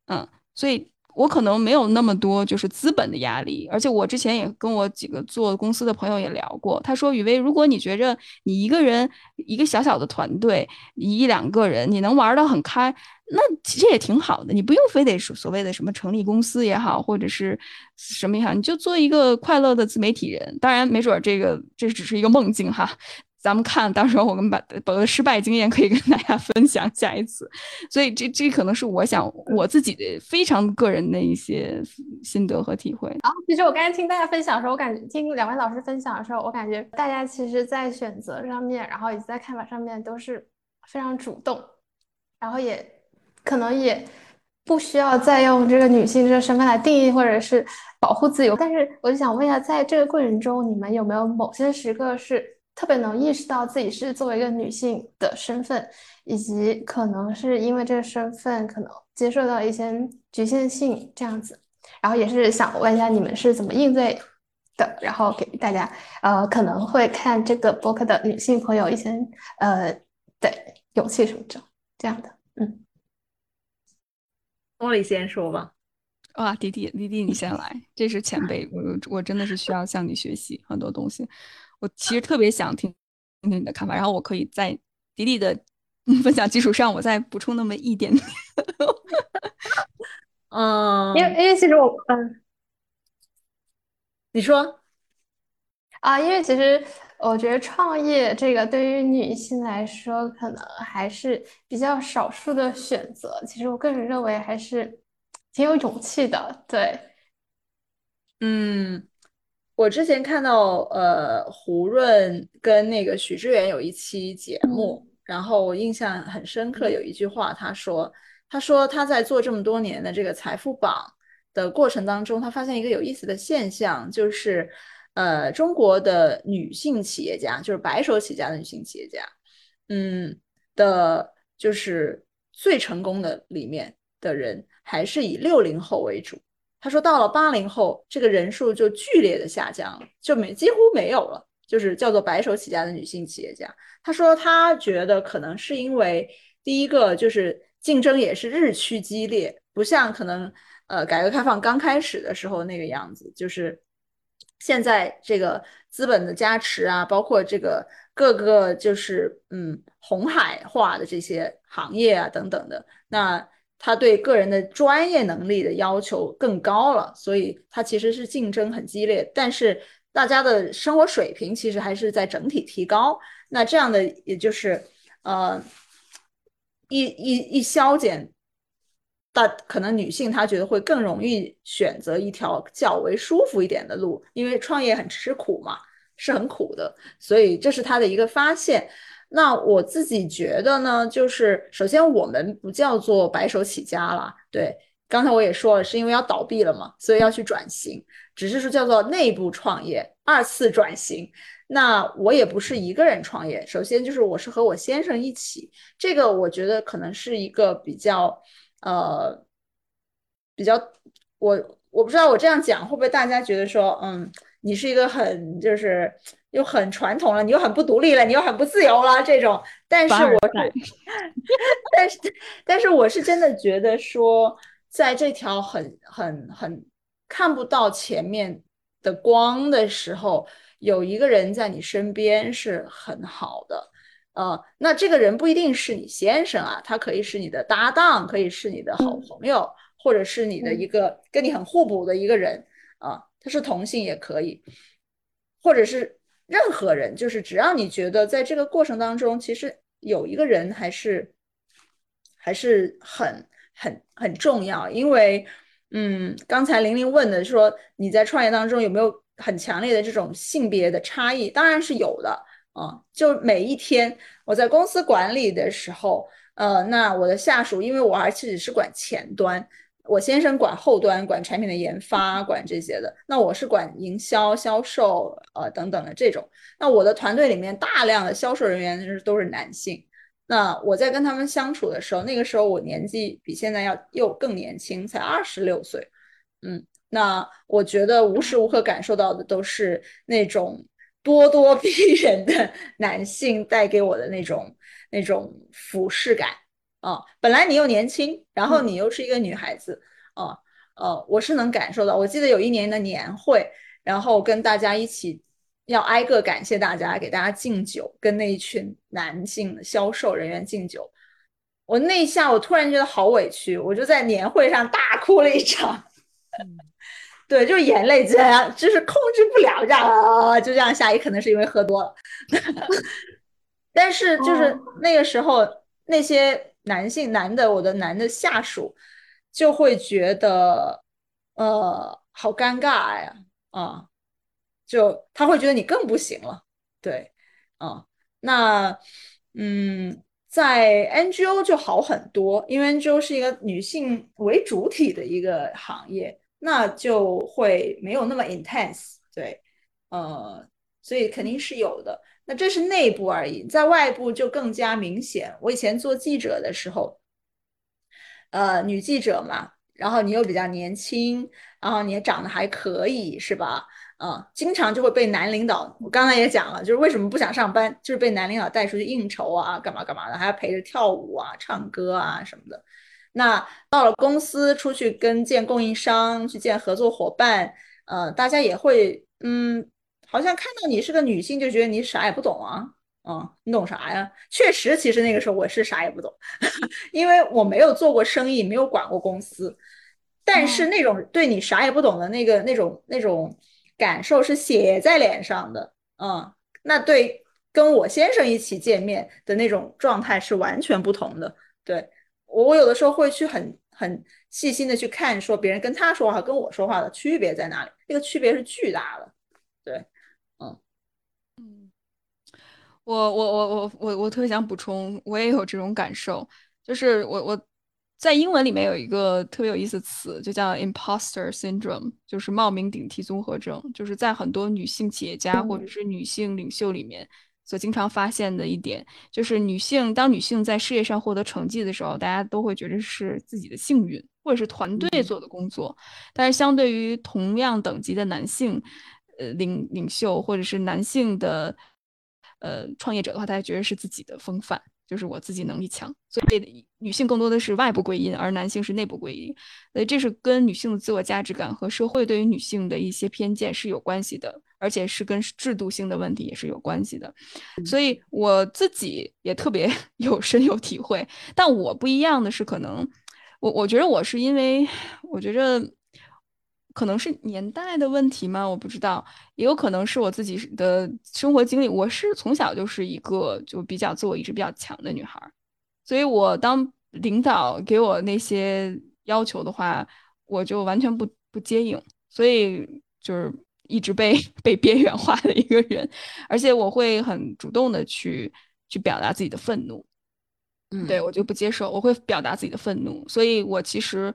S2: 嗯，所以。我可能没有那么多就是资本的压力，而且我之前也跟我几个做公司的朋友也聊过，他说：“雨薇，如果你觉着你一个人一个小小的团队一两个人你能玩的很开，那其实也挺好的，你不用非得所谓的什么成立公司也好，或者是什么也好，你就做一个快乐的自媒体人。当然，没准这个这只是一个梦境哈。”咱们看到时候我们把把个失败经验可以跟大家分享下一次，所以这这可能是我想我自己的非常个人的一些心得和体会。
S3: 然后其实我刚才听大家分享的时候，我感觉听两位老师分享的时候，我感觉大家其实在选择上面，然后以及在看法上面都是非常主动，然后也可能也不需要再用这个女性这个身份来定义或者是保护自由。但是我就想问一下，在这个过程中，你们有没有某些时刻是？特别能意识到自己是作为一个女性的身份，以及可能是因为这个身份可能接受到一些局限性这样子，然后也是想问一下你们是怎么应对的，然后给大家呃可能会看这个博客的女性朋友一些呃对勇气什么这这样的，嗯，
S1: 茉莉先说吧。
S2: 哇，迪迪迪迪你先来，这是前辈，我我真的是需要向你学习很多东西。我其实特别想听听你的看法，然后我可以在迪迪的分享基础上，我再补充那么一点。
S1: 嗯，
S3: 因为因为其实我嗯，
S1: 你说
S3: 啊，因为其实我觉得创业这个对于女性来说，可能还是比较少数的选择。其实我个人认为还是挺有勇气的。对，
S1: 嗯，我之前看到呃胡润跟那个许知远有一期节目，然后我印象很深刻，有一句话他说，他说他在做这么多年的这个财富榜的过程当中，他发现一个有意思的现象，就是。呃，中国的女性企业家，就是白手起家的女性企业家，嗯的，就是最成功的里面的人，还是以六零后为主。他说，到了八零后，这个人数就剧烈的下降了，就没几乎没有了，就是叫做白手起家的女性企业家。他说，他觉得可能是因为第一个就是竞争也是日趋激烈，不像可能呃改革开放刚开始的时候那个样子，就是。现在这个资本的加持啊，包括这个各个就是嗯红海化的这些行业啊等等的，那他对个人的专业能力的要求更高了，所以他其实是竞争很激烈，但是大家的生活水平其实还是在整体提高。那这样的也就是呃一一一消减。大可能女性她觉得会更容易选择一条较为舒服一点的路，因为创业很吃苦嘛，是很苦的，所以这是她的一个发现。那我自己觉得呢，就是首先我们不叫做白手起家了，对，刚才我也说了，是因为要倒闭了嘛，所以要去转型，只是说叫做内部创业，二次转型。那我也不是一个人创业，首先就是我是和我先生一起，这个我觉得可能是一个比较。呃，比较我我不知道我这样讲会不会大家觉得说，嗯，你是一个很就是又很传统了，你又很不独立了，你又很不自由了这种。但是我 但是但是我是真的觉得说，在这条很很很看不到前面的光的时候，有一个人在你身边是很好的。呃，那这个人不一定是你先生啊，他可以是你的搭档，可以是你的好朋友，或者是你的一个跟你很互补的一个人啊，他是同性也可以，或者是任何人，就是只要你觉得在这个过程当中，其实有一个人还是还是很很很重要，因为嗯，刚才玲玲问的说你在创业当中有没有很强烈的这种性别的差异，当然是有的。啊，就每一天我在公司管理的时候，呃，那我的下属，因为我而且只是管前端，我先生管后端，管产品的研发，管这些的。那我是管营销、销售，呃，等等的这种。那我的团队里面大量的销售人员就是都是男性。那我在跟他们相处的时候，那个时候我年纪比现在要又更年轻，才二十六岁。嗯，那我觉得无时无刻感受到的都是那种。咄咄逼人的男性带给我的那种那种俯视感啊，本来你又年轻，然后你又是一个女孩子啊，呃，我是能感受到。我记得有一年的年会，然后跟大家一起要挨个感谢大家，给大家敬酒，跟那一群男性销售人员敬酒。我那一下，我突然觉得好委屈，我就在年会上大哭了一场。对，就是眼泪这样，就是控制不了，这样啊，就这样下。也可能是因为喝多了，但是就是那个时候，那些男性男的，我的男的下属就会觉得，呃，好尴尬呀，啊，就他会觉得你更不行了，对，啊，那嗯，在 NGO 就好很多，因为 NGO 是一个女性为主体的一个行业。那就会没有那么 intense，对，呃，所以肯定是有的。那这是内部而已，在外部就更加明显。我以前做记者的时候，呃，女记者嘛，然后你又比较年轻，然后你也长得还可以，是吧？嗯，经常就会被男领导，我刚才也讲了，就是为什么不想上班，就是被男领导带出去应酬啊，干嘛干嘛的，还要陪着跳舞啊、唱歌啊什么的。那到了公司，出去跟见供应商，去见合作伙伴，呃，大家也会，嗯，好像看到你是个女性，就觉得你啥也不懂啊，嗯，你懂啥呀？确实，其实那个时候我是啥也不懂，因为我没有做过生意，没有管过公司，但是那种对你啥也不懂的那个那种那种感受是写在脸上的，嗯，那对跟我先生一起见面的那种状态是完全不同的。对我，我有的时候会去很很细心的去看，说别人跟他说话跟我说话的区别在哪里？那个区别是巨大的。对，
S2: 我我我我我我特别想补充，我也有这种感受，就是我我。在英文里面有一个特别有意思的词，就叫 imposter syndrome，就是冒名顶替综合症，就是在很多女性企业家或者是女性领袖里面所经常发现的一点，就是女性当女性在事业上获得成绩的时候，大家都会觉得是自己的幸运或者是团队做的工作，但是相对于同样等级的男性，呃领领袖或者是男性的呃创业者的话，大家觉得是自己的风范。就是我自己能力强，所以女性更多的是外部归因，而男性是内部归因。所以这是跟女性的自我价值感和社会对于女性的一些偏见是有关系的，而且是跟制度性的问题也是有关系的。所以我自己也特别 有深有体会。但我不一样的是，可能我我觉得我是因为我觉着。可能是年代的问题吗？我不知道，也有可能是我自己的生活经历。我是从小就是一个就比较自我意识比较强的女孩，所以我当领导给我那些要求的话，我就完全不不接应，所以就是一直被 被边缘化的一个人。而且我会很主动的去去表达自己的愤怒，
S1: 嗯，
S2: 对我就不接受，我会表达自己的愤怒，所以我其实。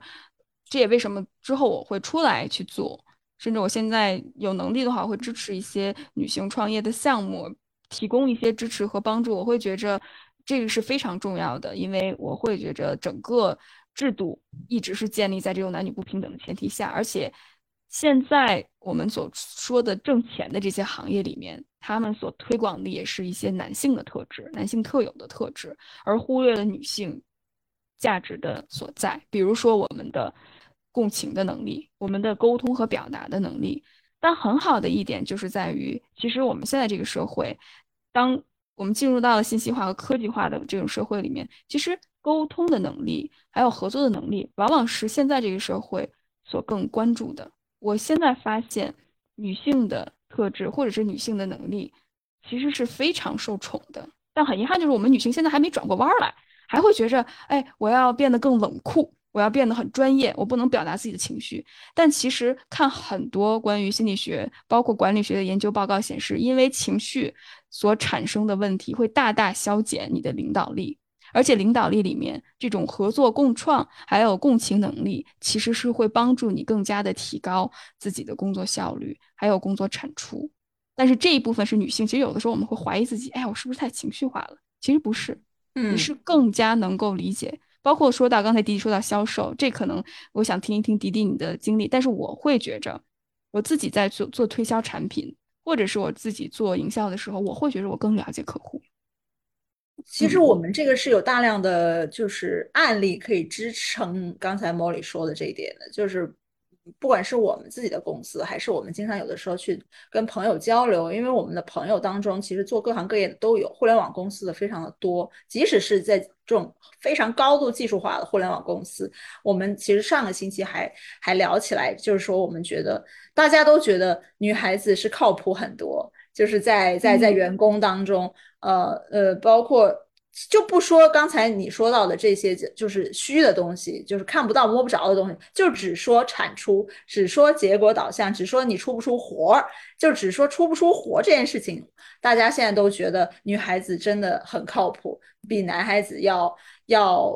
S2: 这也为什么之后我会出来去做，甚至我现在有能力的话，会支持一些女性创业的项目，提供一些支持和帮助。我会觉着这个是非常重要的，因为我会觉着整个制度一直是建立在这种男女不平等的前提下，而且现在我们所说的挣钱的这些行业里面，他们所推广的也是一些男性的特质，男性特有的特质，而忽略了女性价值的所在，比如说我们的。共情的能力，我们的沟通和表达的能力，但很好的一点就是在于，其实我们现在这个社会，当我们进入到了信息化和科技化的这种社会里面，其实沟通的能力还有合作的能力，往往是现在这个社会所更关注的。我现在发现，女性的特质或者是女性的能力，其实是非常受宠的。但很遗憾，就是我们女性现在还没转过弯来，还会觉着，哎，我要变得更冷酷。我要变得很专业，我不能表达自己的情绪。但其实看很多关于心理学，包括管理学的研究报告显示，因为情绪所产生的问题会大大消减你的领导力，而且领导力里面这种合作共创还有共情能力，其实是会帮助你更加的提高自己的工作效率，还有工作产出。但是这一部分是女性，其实有的时候我们会怀疑自己，哎，我是不是太情绪化了？其实不是，
S1: 你
S2: 是更加能够理解。包括说到刚才迪迪说到销售，这可能我想听一听迪迪你的经历，但是我会觉着我自己在做做推销产品，或者是我自己做营销的时候，我会觉着我更了解客户。
S1: 其实我们这个是有大量的就是案例可以支撑刚才莫里说的这一点的，就是。不管是我们自己的公司，还是我们经常有的时候去跟朋友交流，因为我们的朋友当中，其实做各行各业的都有，互联网公司的非常的多。即使是在这种非常高度技术化的互联网公司，我们其实上个星期还还聊起来，就是说我们觉得大家都觉得女孩子是靠谱很多，就是在在在员工当中，呃呃，包括。就不说刚才你说到的这些，就是虚的东西，就是看不到摸不着的东西，就只说产出，只说结果导向，只说你出不出活儿，就只说出不出活这件事情，大家现在都觉得女孩子真的很靠谱，比男孩子要要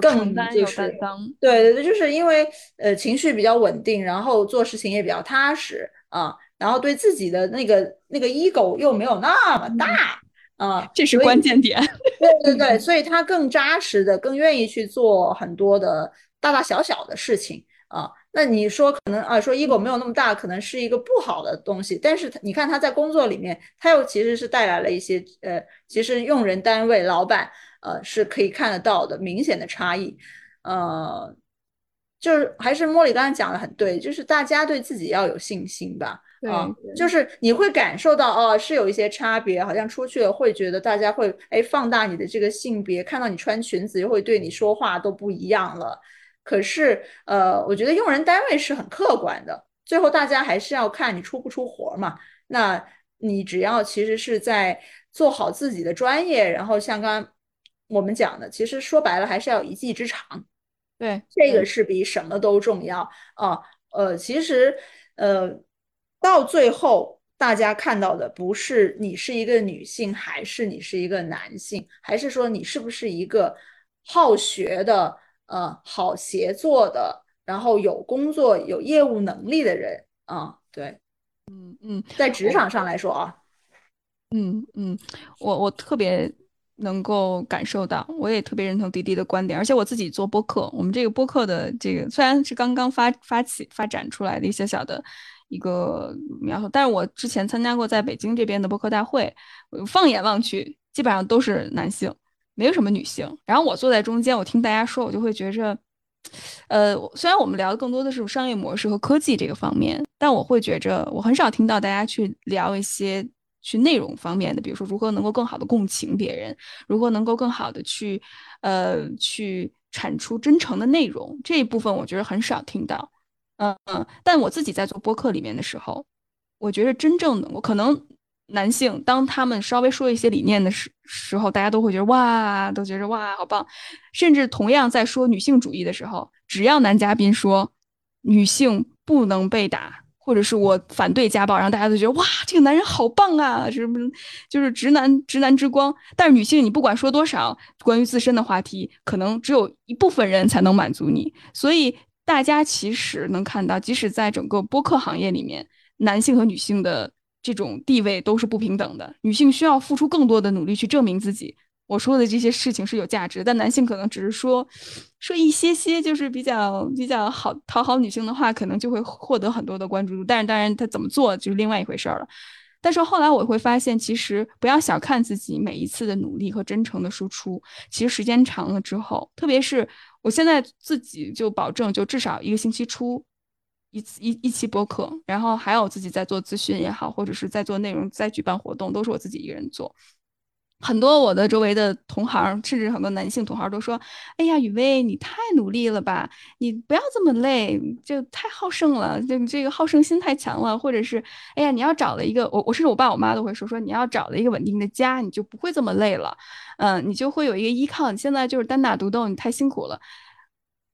S1: 更就是对对对，就是因为呃情绪比较稳定，然后做事情也比较踏实啊，然后对自己的那个那个 ego 又没有那么大。啊，
S2: 这是关键点。
S1: 对对对，所以他更扎实的，更愿意去做很多的大大小小的事情啊。那你说可能啊，说 ego 没有那么大，可能是一个不好的东西。但是你看他在工作里面，他又其实是带来了一些呃，其实用人单位老板呃是可以看得到的明显的差异。呃，就是还是莫莉刚才讲的很对，就是大家对自己要有信心吧。啊，就是你会感受到哦，是有一些差别，好像出去了会觉得大家会哎放大你的这个性别，看到你穿裙子又会对你说话都不一样了。可是呃，我觉得用人单位是很客观的，最后大家还是要看你出不出活嘛。那你只要其实是在做好自己的专业，然后像刚刚我们讲的，其实说白了还是要一技之长，
S2: 对，
S1: 这个是比什么都重要啊。呃，其实呃，到最后大家看到的不是你是一个女性，还是你是一个男性，还是说你是不是一个好学的、呃好协作的，然后有工作、有业务能力的人啊？对。
S2: 嗯嗯，
S1: 在职场上来说啊，
S2: 嗯嗯，我我特别能够感受到，我也特别认同滴滴的观点，而且我自己做播客，我们这个播客的这个虽然是刚刚发发起发展出来的一些小的一个描述，但是我之前参加过在北京这边的播客大会，放眼望去，基本上都是男性，没有什么女性。然后我坐在中间，我听大家说，我就会觉着。呃，虽然我们聊的更多的是商业模式和科技这个方面，但我会觉着我很少听到大家去聊一些去内容方面的，比如说如何能够更好的共情别人，如何能够更好的去呃去产出真诚的内容这一部分，我觉得很少听到。嗯嗯，但我自己在做播客里面的时候，我觉得真正的我可能。男性当他们稍微说一些理念的时时候，大家都会觉得哇，都觉得哇，好棒。甚至同样在说女性主义的时候，只要男嘉宾说女性不能被打，或者是我反对家暴，然后大家都觉得哇，这个男人好棒啊，什么就是直男直男之光。但是女性，你不管说多少关于自身的话题，可能只有一部分人才能满足你。所以大家其实能看到，即使在整个播客行业里面，男性和女性的。这种地位都是不平等的，女性需要付出更多的努力去证明自己。我说的这些事情是有价值，但男性可能只是说说一些些，就是比较比较好讨好女性的话，可能就会获得很多的关注度。但是当然，他怎么做就是另外一回事儿了。但是后来我会发现，其实不要小看自己每一次的努力和真诚的输出。其实时间长了之后，特别是我现在自己就保证，就至少一个星期出。一次一一期播客，然后还有自己在做咨询也好，或者是在做内容、在举办活动，都是我自己一个人做。很多我的周围的同行，甚至很多男性同行都说：“哎呀，雨薇，你太努力了吧？你不要这么累，就太好胜了，就你这个好胜心太强了。”或者是：“哎呀，你要找了一个我，我甚至我爸我妈都会说说，你要找了一个稳定的家，你就不会这么累了。嗯，你就会有一个依靠。你现在就是单打独斗，你太辛苦了。”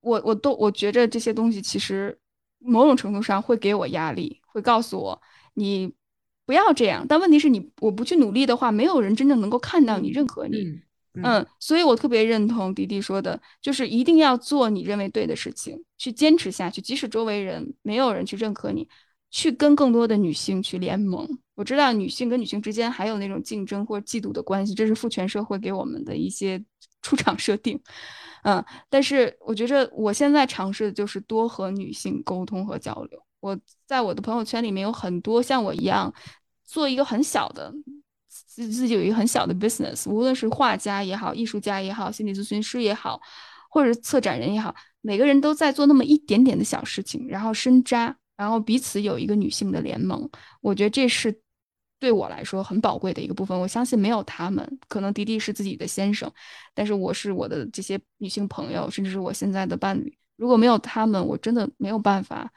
S2: 我我都我觉着这些东西其实。某种程度上会给我压力，会告诉我你不要这样。但问题是你我不去努力的话，没有人真正能够看到你、认可你。嗯，所以我特别认同迪迪说的，就是一定要做你认为对的事情，去坚持下去。即使周围人没有人去认可你，去跟更多的女性去联盟。我知道女性跟女性之间还有那种竞争或嫉妒的关系，这是父权社会给我们的一些出场设定。嗯，但是我觉着我现在尝试的就是多和女性沟通和交流。我在我的朋友圈里面有很多像我一样做一个很小的自自己有一个很小的 business，无论是画家也好，艺术家也好，心理咨询师也好，或者策展人也好，每个人都在做那么一点点的小事情，然后深扎，然后彼此有一个女性的联盟。我觉得这是。对我来说很宝贵的一个部分，我相信没有他们，可能迪迪是自己的先生，但是我是我的这些女性朋友，甚至是我现在的伴侣。如果没有他们，我真的没有办法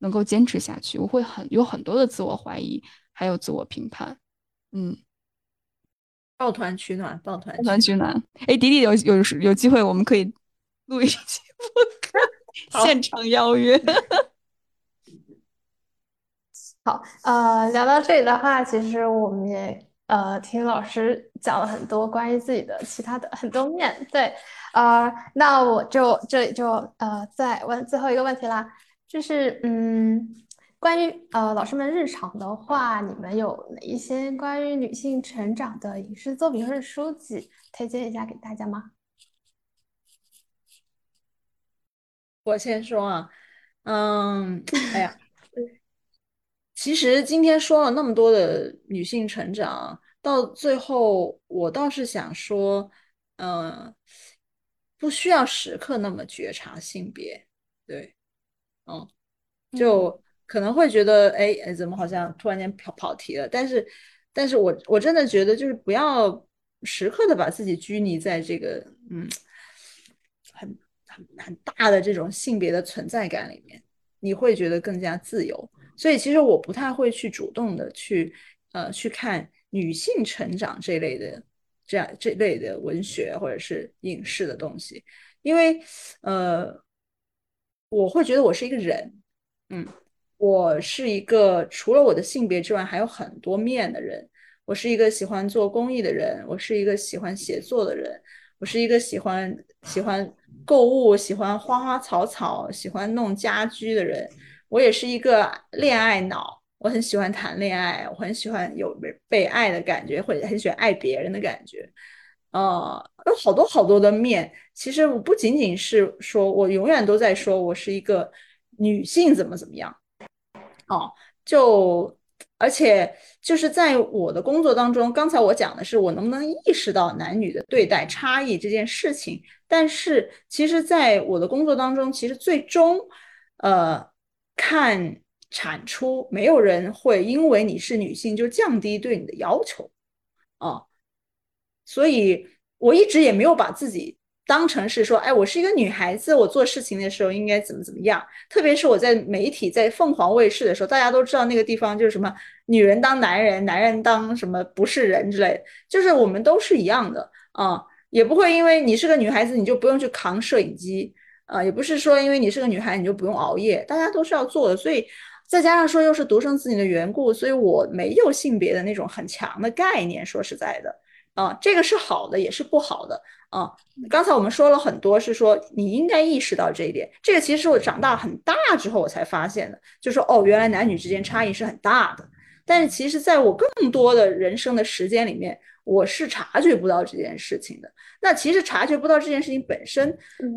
S2: 能够坚持下去，我会很有很多的自我怀疑，还有自我评判。嗯，
S1: 抱团取暖，抱团
S2: 抱团取暖。哎，迪迪有有有机会，我们可以录一期 播客，现场邀约。
S3: 好，呃，聊到这里的话，其实我们也呃听老师讲了很多关于自己的其他的很多面对，呃，那我就这里就呃再问最后一个问题啦，就是嗯，关于呃老师们日常的话，你们有哪一些关于女性成长的影视作品或者书籍推荐一下给大家吗？
S1: 我先说啊，嗯，哎呀。其实今天说了那么多的女性成长，到最后我倒是想说，嗯，不需要时刻那么觉察性别，对，嗯，就可能会觉得，哎哎，怎么好像突然间跑跑题了？但是，但是我我真的觉得，就是不要时刻的把自己拘泥在这个，嗯，很很很大的这种性别的存在感里面，你会觉得更加自由。所以其实我不太会去主动的去呃去看女性成长这类的这样这类的文学或者是影视的东西，因为呃我会觉得我是一个人，嗯，我是一个除了我的性别之外还有很多面的人。我是一个喜欢做公益的人，我是一个喜欢写作的人，我是一个喜欢喜欢购物、喜欢花花草草、喜欢弄家居的人。我也是一个恋爱脑，我很喜欢谈恋爱，我很喜欢有被爱的感觉，或者很喜欢爱别人的感觉。呃，有好多好多的面。其实我不仅仅是说我永远都在说我是一个女性，怎么怎么样。哦，就。而且就是在我的工作当中，刚才我讲的是我能不能意识到男女的对待差异这件事情。但是其实，在我的工作当中，其实最终，呃，看产出，没有人会因为你是女性就降低对你的要求，啊，所以我一直也没有把自己。当成是说，哎，我是一个女孩子，我做事情的时候应该怎么怎么样？特别是我在媒体，在凤凰卫视的时候，大家都知道那个地方就是什么，女人当男人，男人当什么不是人之类，就是我们都是一样的啊，也不会因为你是个女孩子，你就不用去扛摄影机啊，也不是说因为你是个女孩，你就不用熬夜，大家都是要做的。所以再加上说又是独生子女的缘故，所以我没有性别的那种很强的概念。说实在的。啊，这个是好的，也是不好的啊。刚才我们说了很多，是说你应该意识到这一点。这个其实是我长大很大之后我才发现的，就说哦，原来男女之间差异是很大的。但是其实在我更多的人生的时间里面，我是察觉不到这件事情的。那其实察觉不到这件事情本身，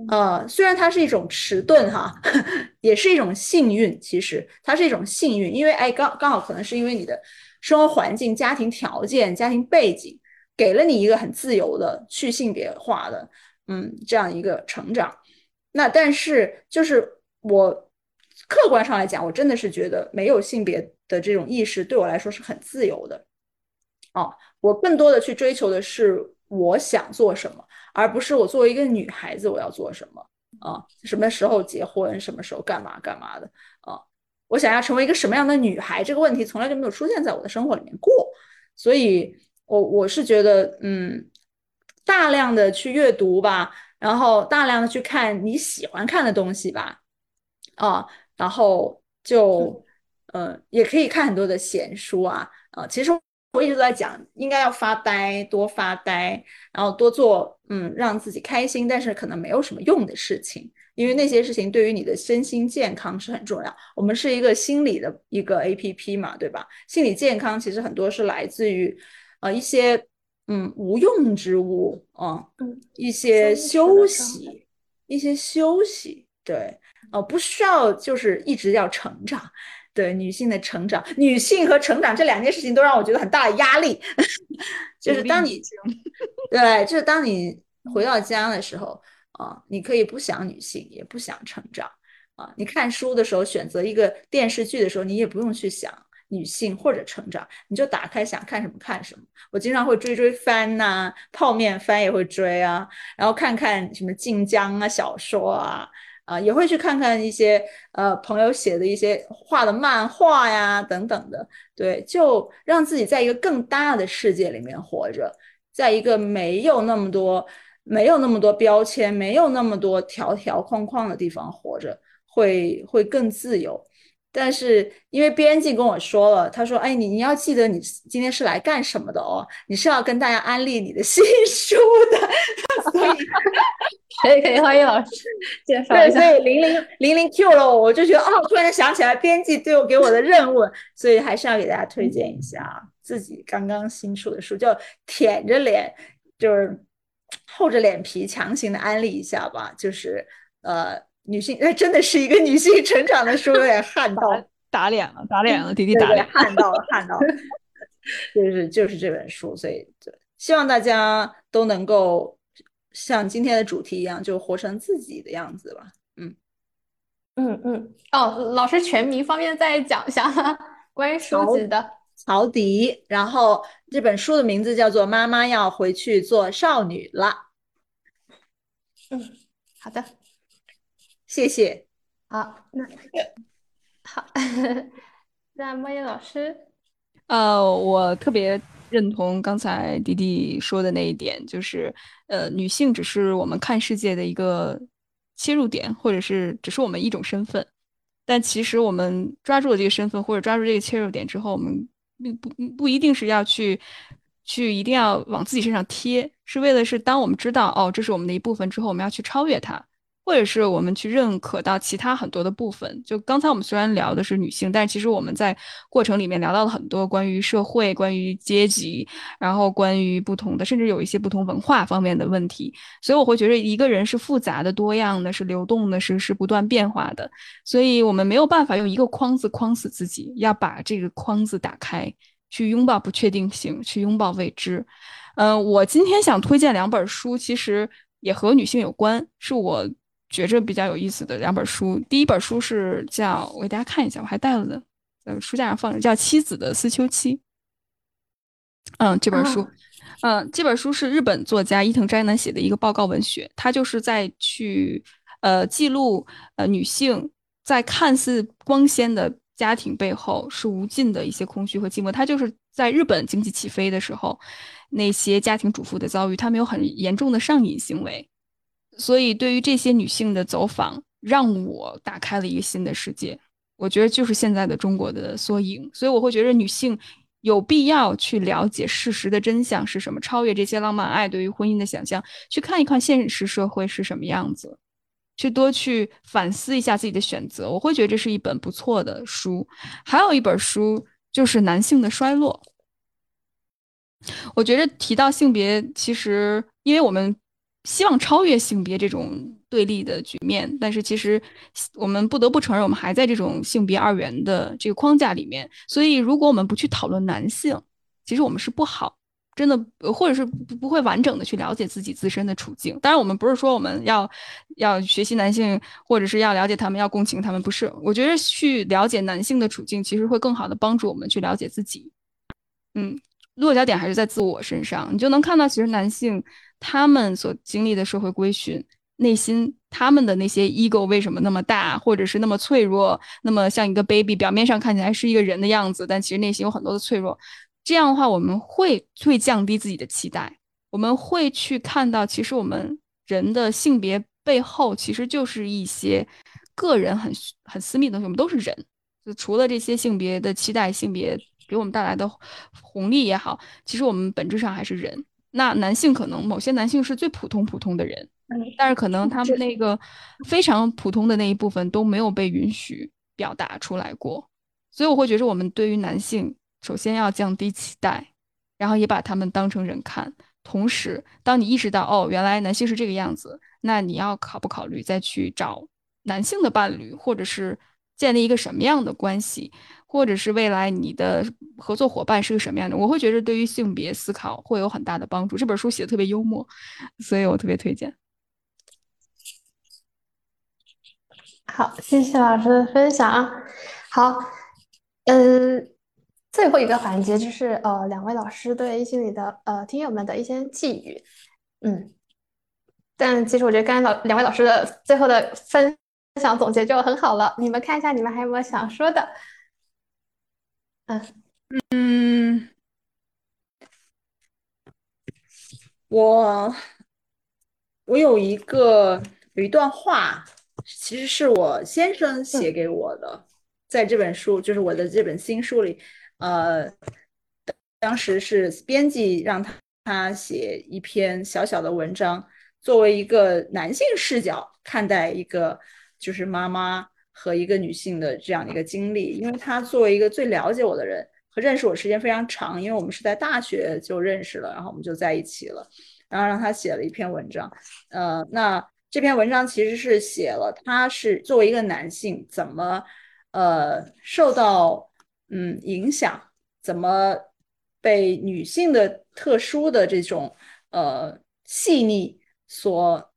S1: 呃，虽然它是一种迟钝哈，也是一种幸运。其实它是一种幸运，因为哎，刚刚好可能是因为你的生活环境、家庭条件、家庭背景。给了你一个很自由的去性别化的，嗯，这样一个成长。那但是就是我客观上来讲，我真的是觉得没有性别的这种意识对我来说是很自由的。哦，我更多的去追求的是我想做什么，而不是我作为一个女孩子我要做什么啊？什么时候结婚，什么时候干嘛干嘛的啊？我想要成为一个什么样的女孩，这个问题从来就没有出现在我的生活里面过，所以。我我是觉得，嗯，大量的去阅读吧，然后大量的去看你喜欢看的东西吧，啊，然后就，呃，也可以看很多的闲书啊，啊，其实我一直都在讲，应该要发呆，多发呆，然后多做，嗯，让自己开心，但是可能没有什么用的事情，因为那些事情对于你的身心健康是很重要。我们是一个心理的一个 A P P 嘛，对吧？心理健康其实很多是来自于。呃，一些嗯无用之物啊，一些休息，一些休息，对，呃，不需要就是一直要成长，对，女性的成长，女性和成长这两件事情都让我觉得很大的压力，就是当你对，就是当你 回到家的时候啊，你可以不想女性，也不想成长啊，你看书的时候选择一个电视剧的时候，你也不用去想。女性或者成长，你就打开想看什么看什么。我经常会追追番呐，泡面番也会追啊，然后看看什么晋江啊小说啊，啊也会去看看一些呃朋友写的一些画的漫画呀等等的。对，就让自己在一个更大的世界里面活着，在一个没有那么多没有那么多标签、没有那么多条条框框的地方活着，会会更自由。但是因为编辑跟我说了，他说：“哎，你你要记得你今天是来干什么的哦，你是要跟大家安利你的新书的。”所以
S3: 可以可以，欢迎老师介绍一下。
S1: 对，所以零零零零 Q 了，我就觉得哦，突然想起来编辑对我给我的任务，所以还是要给大家推荐一下自己刚刚新出的书，就舔着脸，就是厚着脸皮强行的安利一下吧，就是呃。女性，那真的是一个女性成长的书，有点汗到
S2: 打脸了，打脸了，弟弟打脸，
S1: 汗到了，汗到了，就是就是这本书，所以希望大家都能够像今天的主题一样，就活成自己的样子吧。嗯
S3: 嗯嗯，哦，老师全名方便再讲一下 关于书籍的
S1: 曹迪，然后这本书的名字叫做《妈妈要回去做少女了》。
S3: 嗯，好的。
S1: 谢谢，
S3: 好，那 好，那莫言老师，
S2: 呃，我特别认同刚才迪迪说的那一点，就是呃，女性只是我们看世界的一个切入点，或者是只是我们一种身份。但其实我们抓住了这个身份，或者抓住这个切入点之后，我们并不不一定是要去去一定要往自己身上贴，是为了是当我们知道哦，这是我们的一部分之后，我们要去超越它。或者是我们去认可到其他很多的部分，就刚才我们虽然聊的是女性，但其实我们在过程里面聊到了很多关于社会、关于阶级，然后关于不同的，甚至有一些不同文化方面的问题。所以我会觉得一个人是复杂的、多样的、是流动的、是是不断变化的。所以我们没有办法用一个框子框死自己，要把这个框子打开，去拥抱不确定性，去拥抱未知。嗯，我今天想推荐两本书，其实也和女性有关，是我。觉着比较有意思的两本书，第一本书是叫我给大家看一下，我还带了的，呃书架上放着，叫《妻子的思秋期》。嗯，这本书，嗯，这本书是日本作家伊藤斋男写的一个报告文学，他就是在去呃记录呃女性在看似光鲜的家庭背后是无尽的一些空虚和寂寞。他就是在日本经济起飞的时候，那些家庭主妇的遭遇，他们有很严重的上瘾行为。所以，对于这些女性的走访，让我打开了一个新的世界。我觉得就是现在的中国的缩影。所以，我会觉得女性有必要去了解事实的真相是什么，超越这些浪漫爱对于婚姻的想象，去看一看现实社会是什么样子，去多去反思一下自己的选择。我会觉得这是一本不错的书。还有一本书就是《男性的衰落》。我觉得提到性别，其实因为我们。希望超越性别这种对立的局面，但是其实我们不得不承认，我们还在这种性别二元的这个框架里面。所以，如果我们不去讨论男性，其实我们是不好，真的，或者是不不会完整的去了解自己自身的处境。当然，我们不是说我们要要学习男性，或者是要了解他们，要共情他们，不是。我觉得去了解男性的处境，其实会更好的帮助我们去了解自己。嗯，落脚点还是在自我身上，你就能看到，其实男性。他们所经历的社会规训，内心他们的那些 ego 为什么那么大，或者是那么脆弱，那么像一个 baby，表面上看起来是一个人的样子，但其实内心有很多的脆弱。这样的话，我们会会降低自己的期待，我们会去看到，其实我们人的性别背后其实就是一些个人很很私密的东西。我们都是人，就除了这些性别的期待，性别给我们带来的红利也好，其实我们本质上还是人。那男性可能某些男性是最普通普通的人，但是可能他们那个非常普通的那一部分都没有被允许表达出来过，所以我会觉得我们对于男性首先要降低期待，然后也把他们当成人看。同时，当你意识到哦，原来男性是这个样子，那你要考不考虑再去找男性的伴侣，或者是建立一个什么样的关系？或者是未来你的合作伙伴是个什么样的？我会觉得对于性别思考会有很大的帮助。这本书写的特别幽默，所以我特别推荐。
S3: 好，谢谢老师的分享。好，嗯，最后一个环节就是呃，两位老师对心里的呃听友们的一些寄语。嗯，但其实我觉得刚才老两位老师的最后的分享总结就很好了。你们看一下，你们还有没有想说的？
S1: 嗯，我我有一个有一段话，其实是我先生写给我的，在这本书，就是我的这本新书里，呃，当时是编辑让他他写一篇小小的文章，作为一个男性视角看待一个就是妈妈。和一个女性的这样的一个经历，因为她作为一个最了解我的人和认识我时间非常长，因为我们是在大学就认识了，然后我们就在一起了，然后让她写了一篇文章，呃，那这篇文章其实是写了他是作为一个男性怎么呃受到嗯影响，怎么被女性的特殊的这种呃细腻所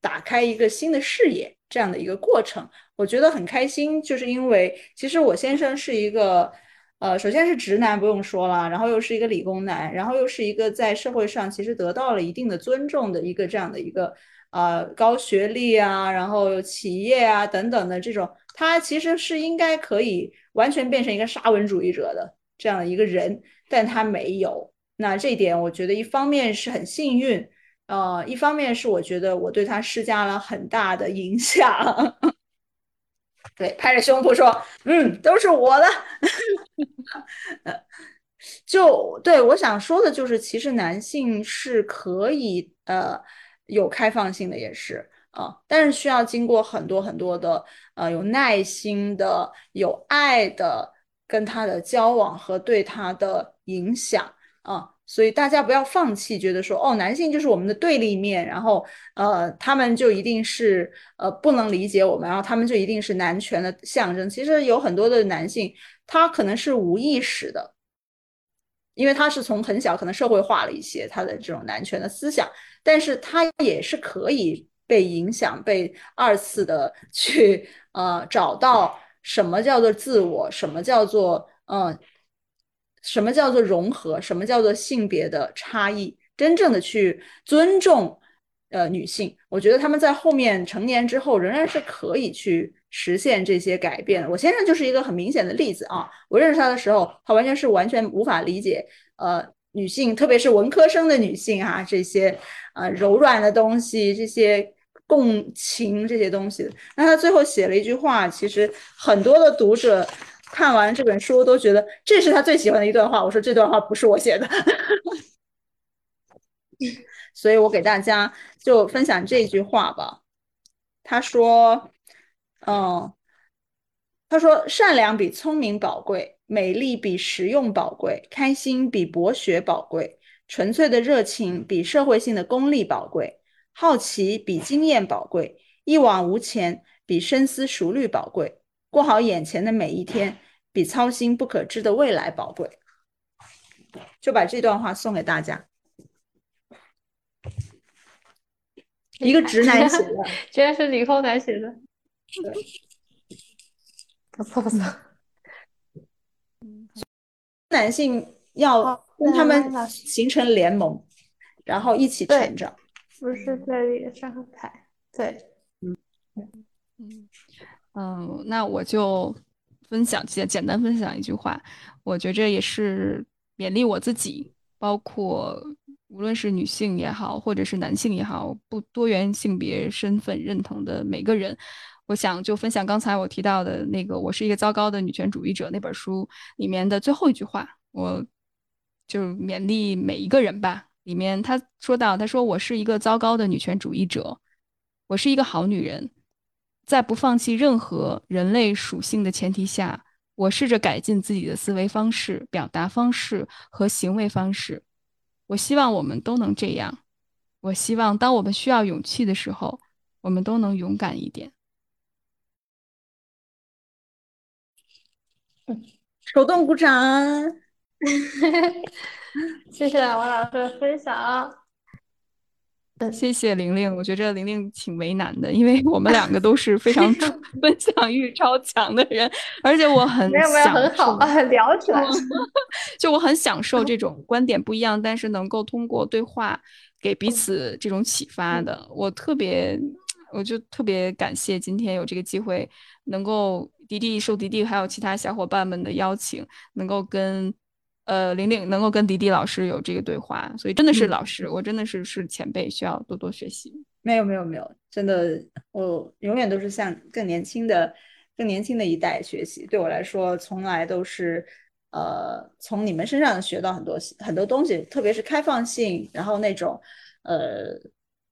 S1: 打开一个新的视野这样的一个过程。我觉得很开心，就是因为其实我先生是一个，呃，首先是直男不用说了，然后又是一个理工男，然后又是一个在社会上其实得到了一定的尊重的一个这样的一个，呃，高学历啊，然后有企业啊等等的这种，他其实是应该可以完全变成一个沙文主义者的这样的一个人，但他没有。那这一点，我觉得一方面是很幸运，呃，一方面是我觉得我对他施加了很大的影响。对，拍着胸脯说：“嗯，都是我的。”就对我想说的就是，其实男性是可以呃有开放性的，也是啊，但是需要经过很多很多的呃有耐心的、有爱的跟他的交往和对他的影响啊。所以大家不要放弃，觉得说哦，男性就是我们的对立面，然后呃，他们就一定是呃不能理解我们，然后他们就一定是男权的象征。其实有很多的男性，他可能是无意识的，因为他是从很小可能社会化了一些他的这种男权的思想，但是他也是可以被影响，被二次的去呃找到什么叫做自我，什么叫做嗯。什么叫做融合？什么叫做性别的差异？真正的去尊重呃女性，我觉得他们在后面成年之后仍然是可以去实现这些改变的。我先生就是一个很明显的例子啊！我认识他的时候，他完全是完全无法理解呃女性，特别是文科生的女性啊这些呃柔软的东西，这些共情这些东西。那他最后写了一句话，其实很多的读者。看完这本书都觉得这是他最喜欢的一段话。我说这段话不是我写的，所以我给大家就分享这句话吧。他说：“嗯，他说善良比聪明宝贵，美丽比实用宝贵，开心比博学宝贵，纯粹的热情比社会性的功利宝贵，好奇比经验宝贵，一往无前比深思熟虑宝贵。”过好眼前的每一天，比操心不可知的未来宝贵。就把这段话送给大家。一个直男写的，
S3: 居然是理工男写的。不错不错。
S1: 男性要跟他们形成联盟，然后一起成长。
S3: 不是在上海，对，嗯嗯。
S2: 嗯，嗯那我就分享简简单分享一句话，我觉着也是勉励我自己，包括无论是女性也好，或者是男性也好，不多元性别身份认同的每个人，我想就分享刚才我提到的那个《我是一个糟糕的女权主义者》那本书里面的最后一句话，我就勉励每一个人吧。里面他说到，他说我是一个糟糕的女权主义者，我是一个好女人。在不放弃任何人类属性的前提下，我试着改进自己的思维方式、表达方式和行为方式。我希望我们都能这样。我希望当我们需要勇气的时候，我们都能勇敢一点。
S1: 手动鼓掌！
S3: 谢谢王老师的分享。
S2: 谢谢玲玲，我觉着玲玲挺为难的，因为我们两个都是非常分享欲超强的人，而且我很
S3: 享很好聊起来，
S2: 就我很享受这种观点不一样，但是能够通过对话给彼此这种启发的。我特别，我就特别感谢今天有这个机会，能够迪迪受迪迪还有其他小伙伴们的邀请，能够跟。呃，玲玲能够跟迪迪老师有这个对话，所以真的是老师，我真的是是前辈，需要多多学习。
S1: 没有没有没有，真的，我永远都是向更年轻的、更年轻的一代学习。对我来说，从来都是呃从你们身上学到很多很多东西，特别是开放性，然后那种呃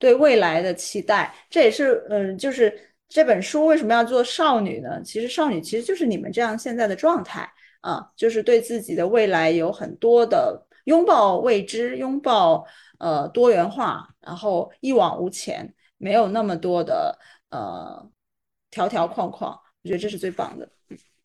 S1: 对未来的期待。这也是嗯，就是这本书为什么要做少女呢？其实少女其实就是你们这样现在的状态。啊，就是对自己的未来有很多的拥抱未知，拥抱呃多元化，然后一往无前，没有那么多的呃条条框框，我觉得这是最棒的。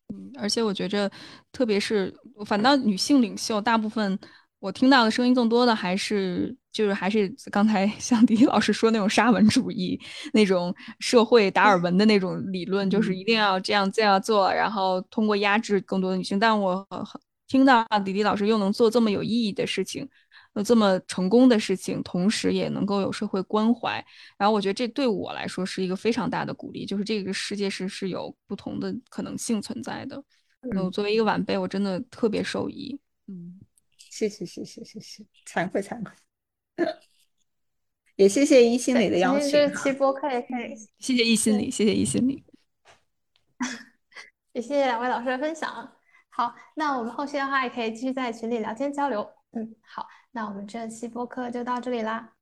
S2: 嗯，而且我觉着，特别是反倒女性领袖，大部分。我听到的声音更多的还是，就是还是刚才 像迪迪老师说那种沙文主义，那种社会达尔文的那种理论，就是一定要这样这样做，然后通过压制更多的女性。但我听到迪迪老师又能做这么有意义的事情，呃，这么成功的事情，同时也能够有社会关怀，然后我觉得这对我来说是一个非常大的鼓励，就是这个世界是是有不同的可能性存在的。我作为一个晚辈，我真的特别受益。嗯，
S1: 谢谢谢谢谢谢，惭愧惭愧。也谢谢一心理的邀请。
S3: 这期播客也可以，
S2: 谢谢一心理，谢谢一心理，
S3: 也谢谢两位老师的分享。好，那我们后续的话也可以继续在群里聊天交流。嗯，好，那我们这期播客就到这里啦。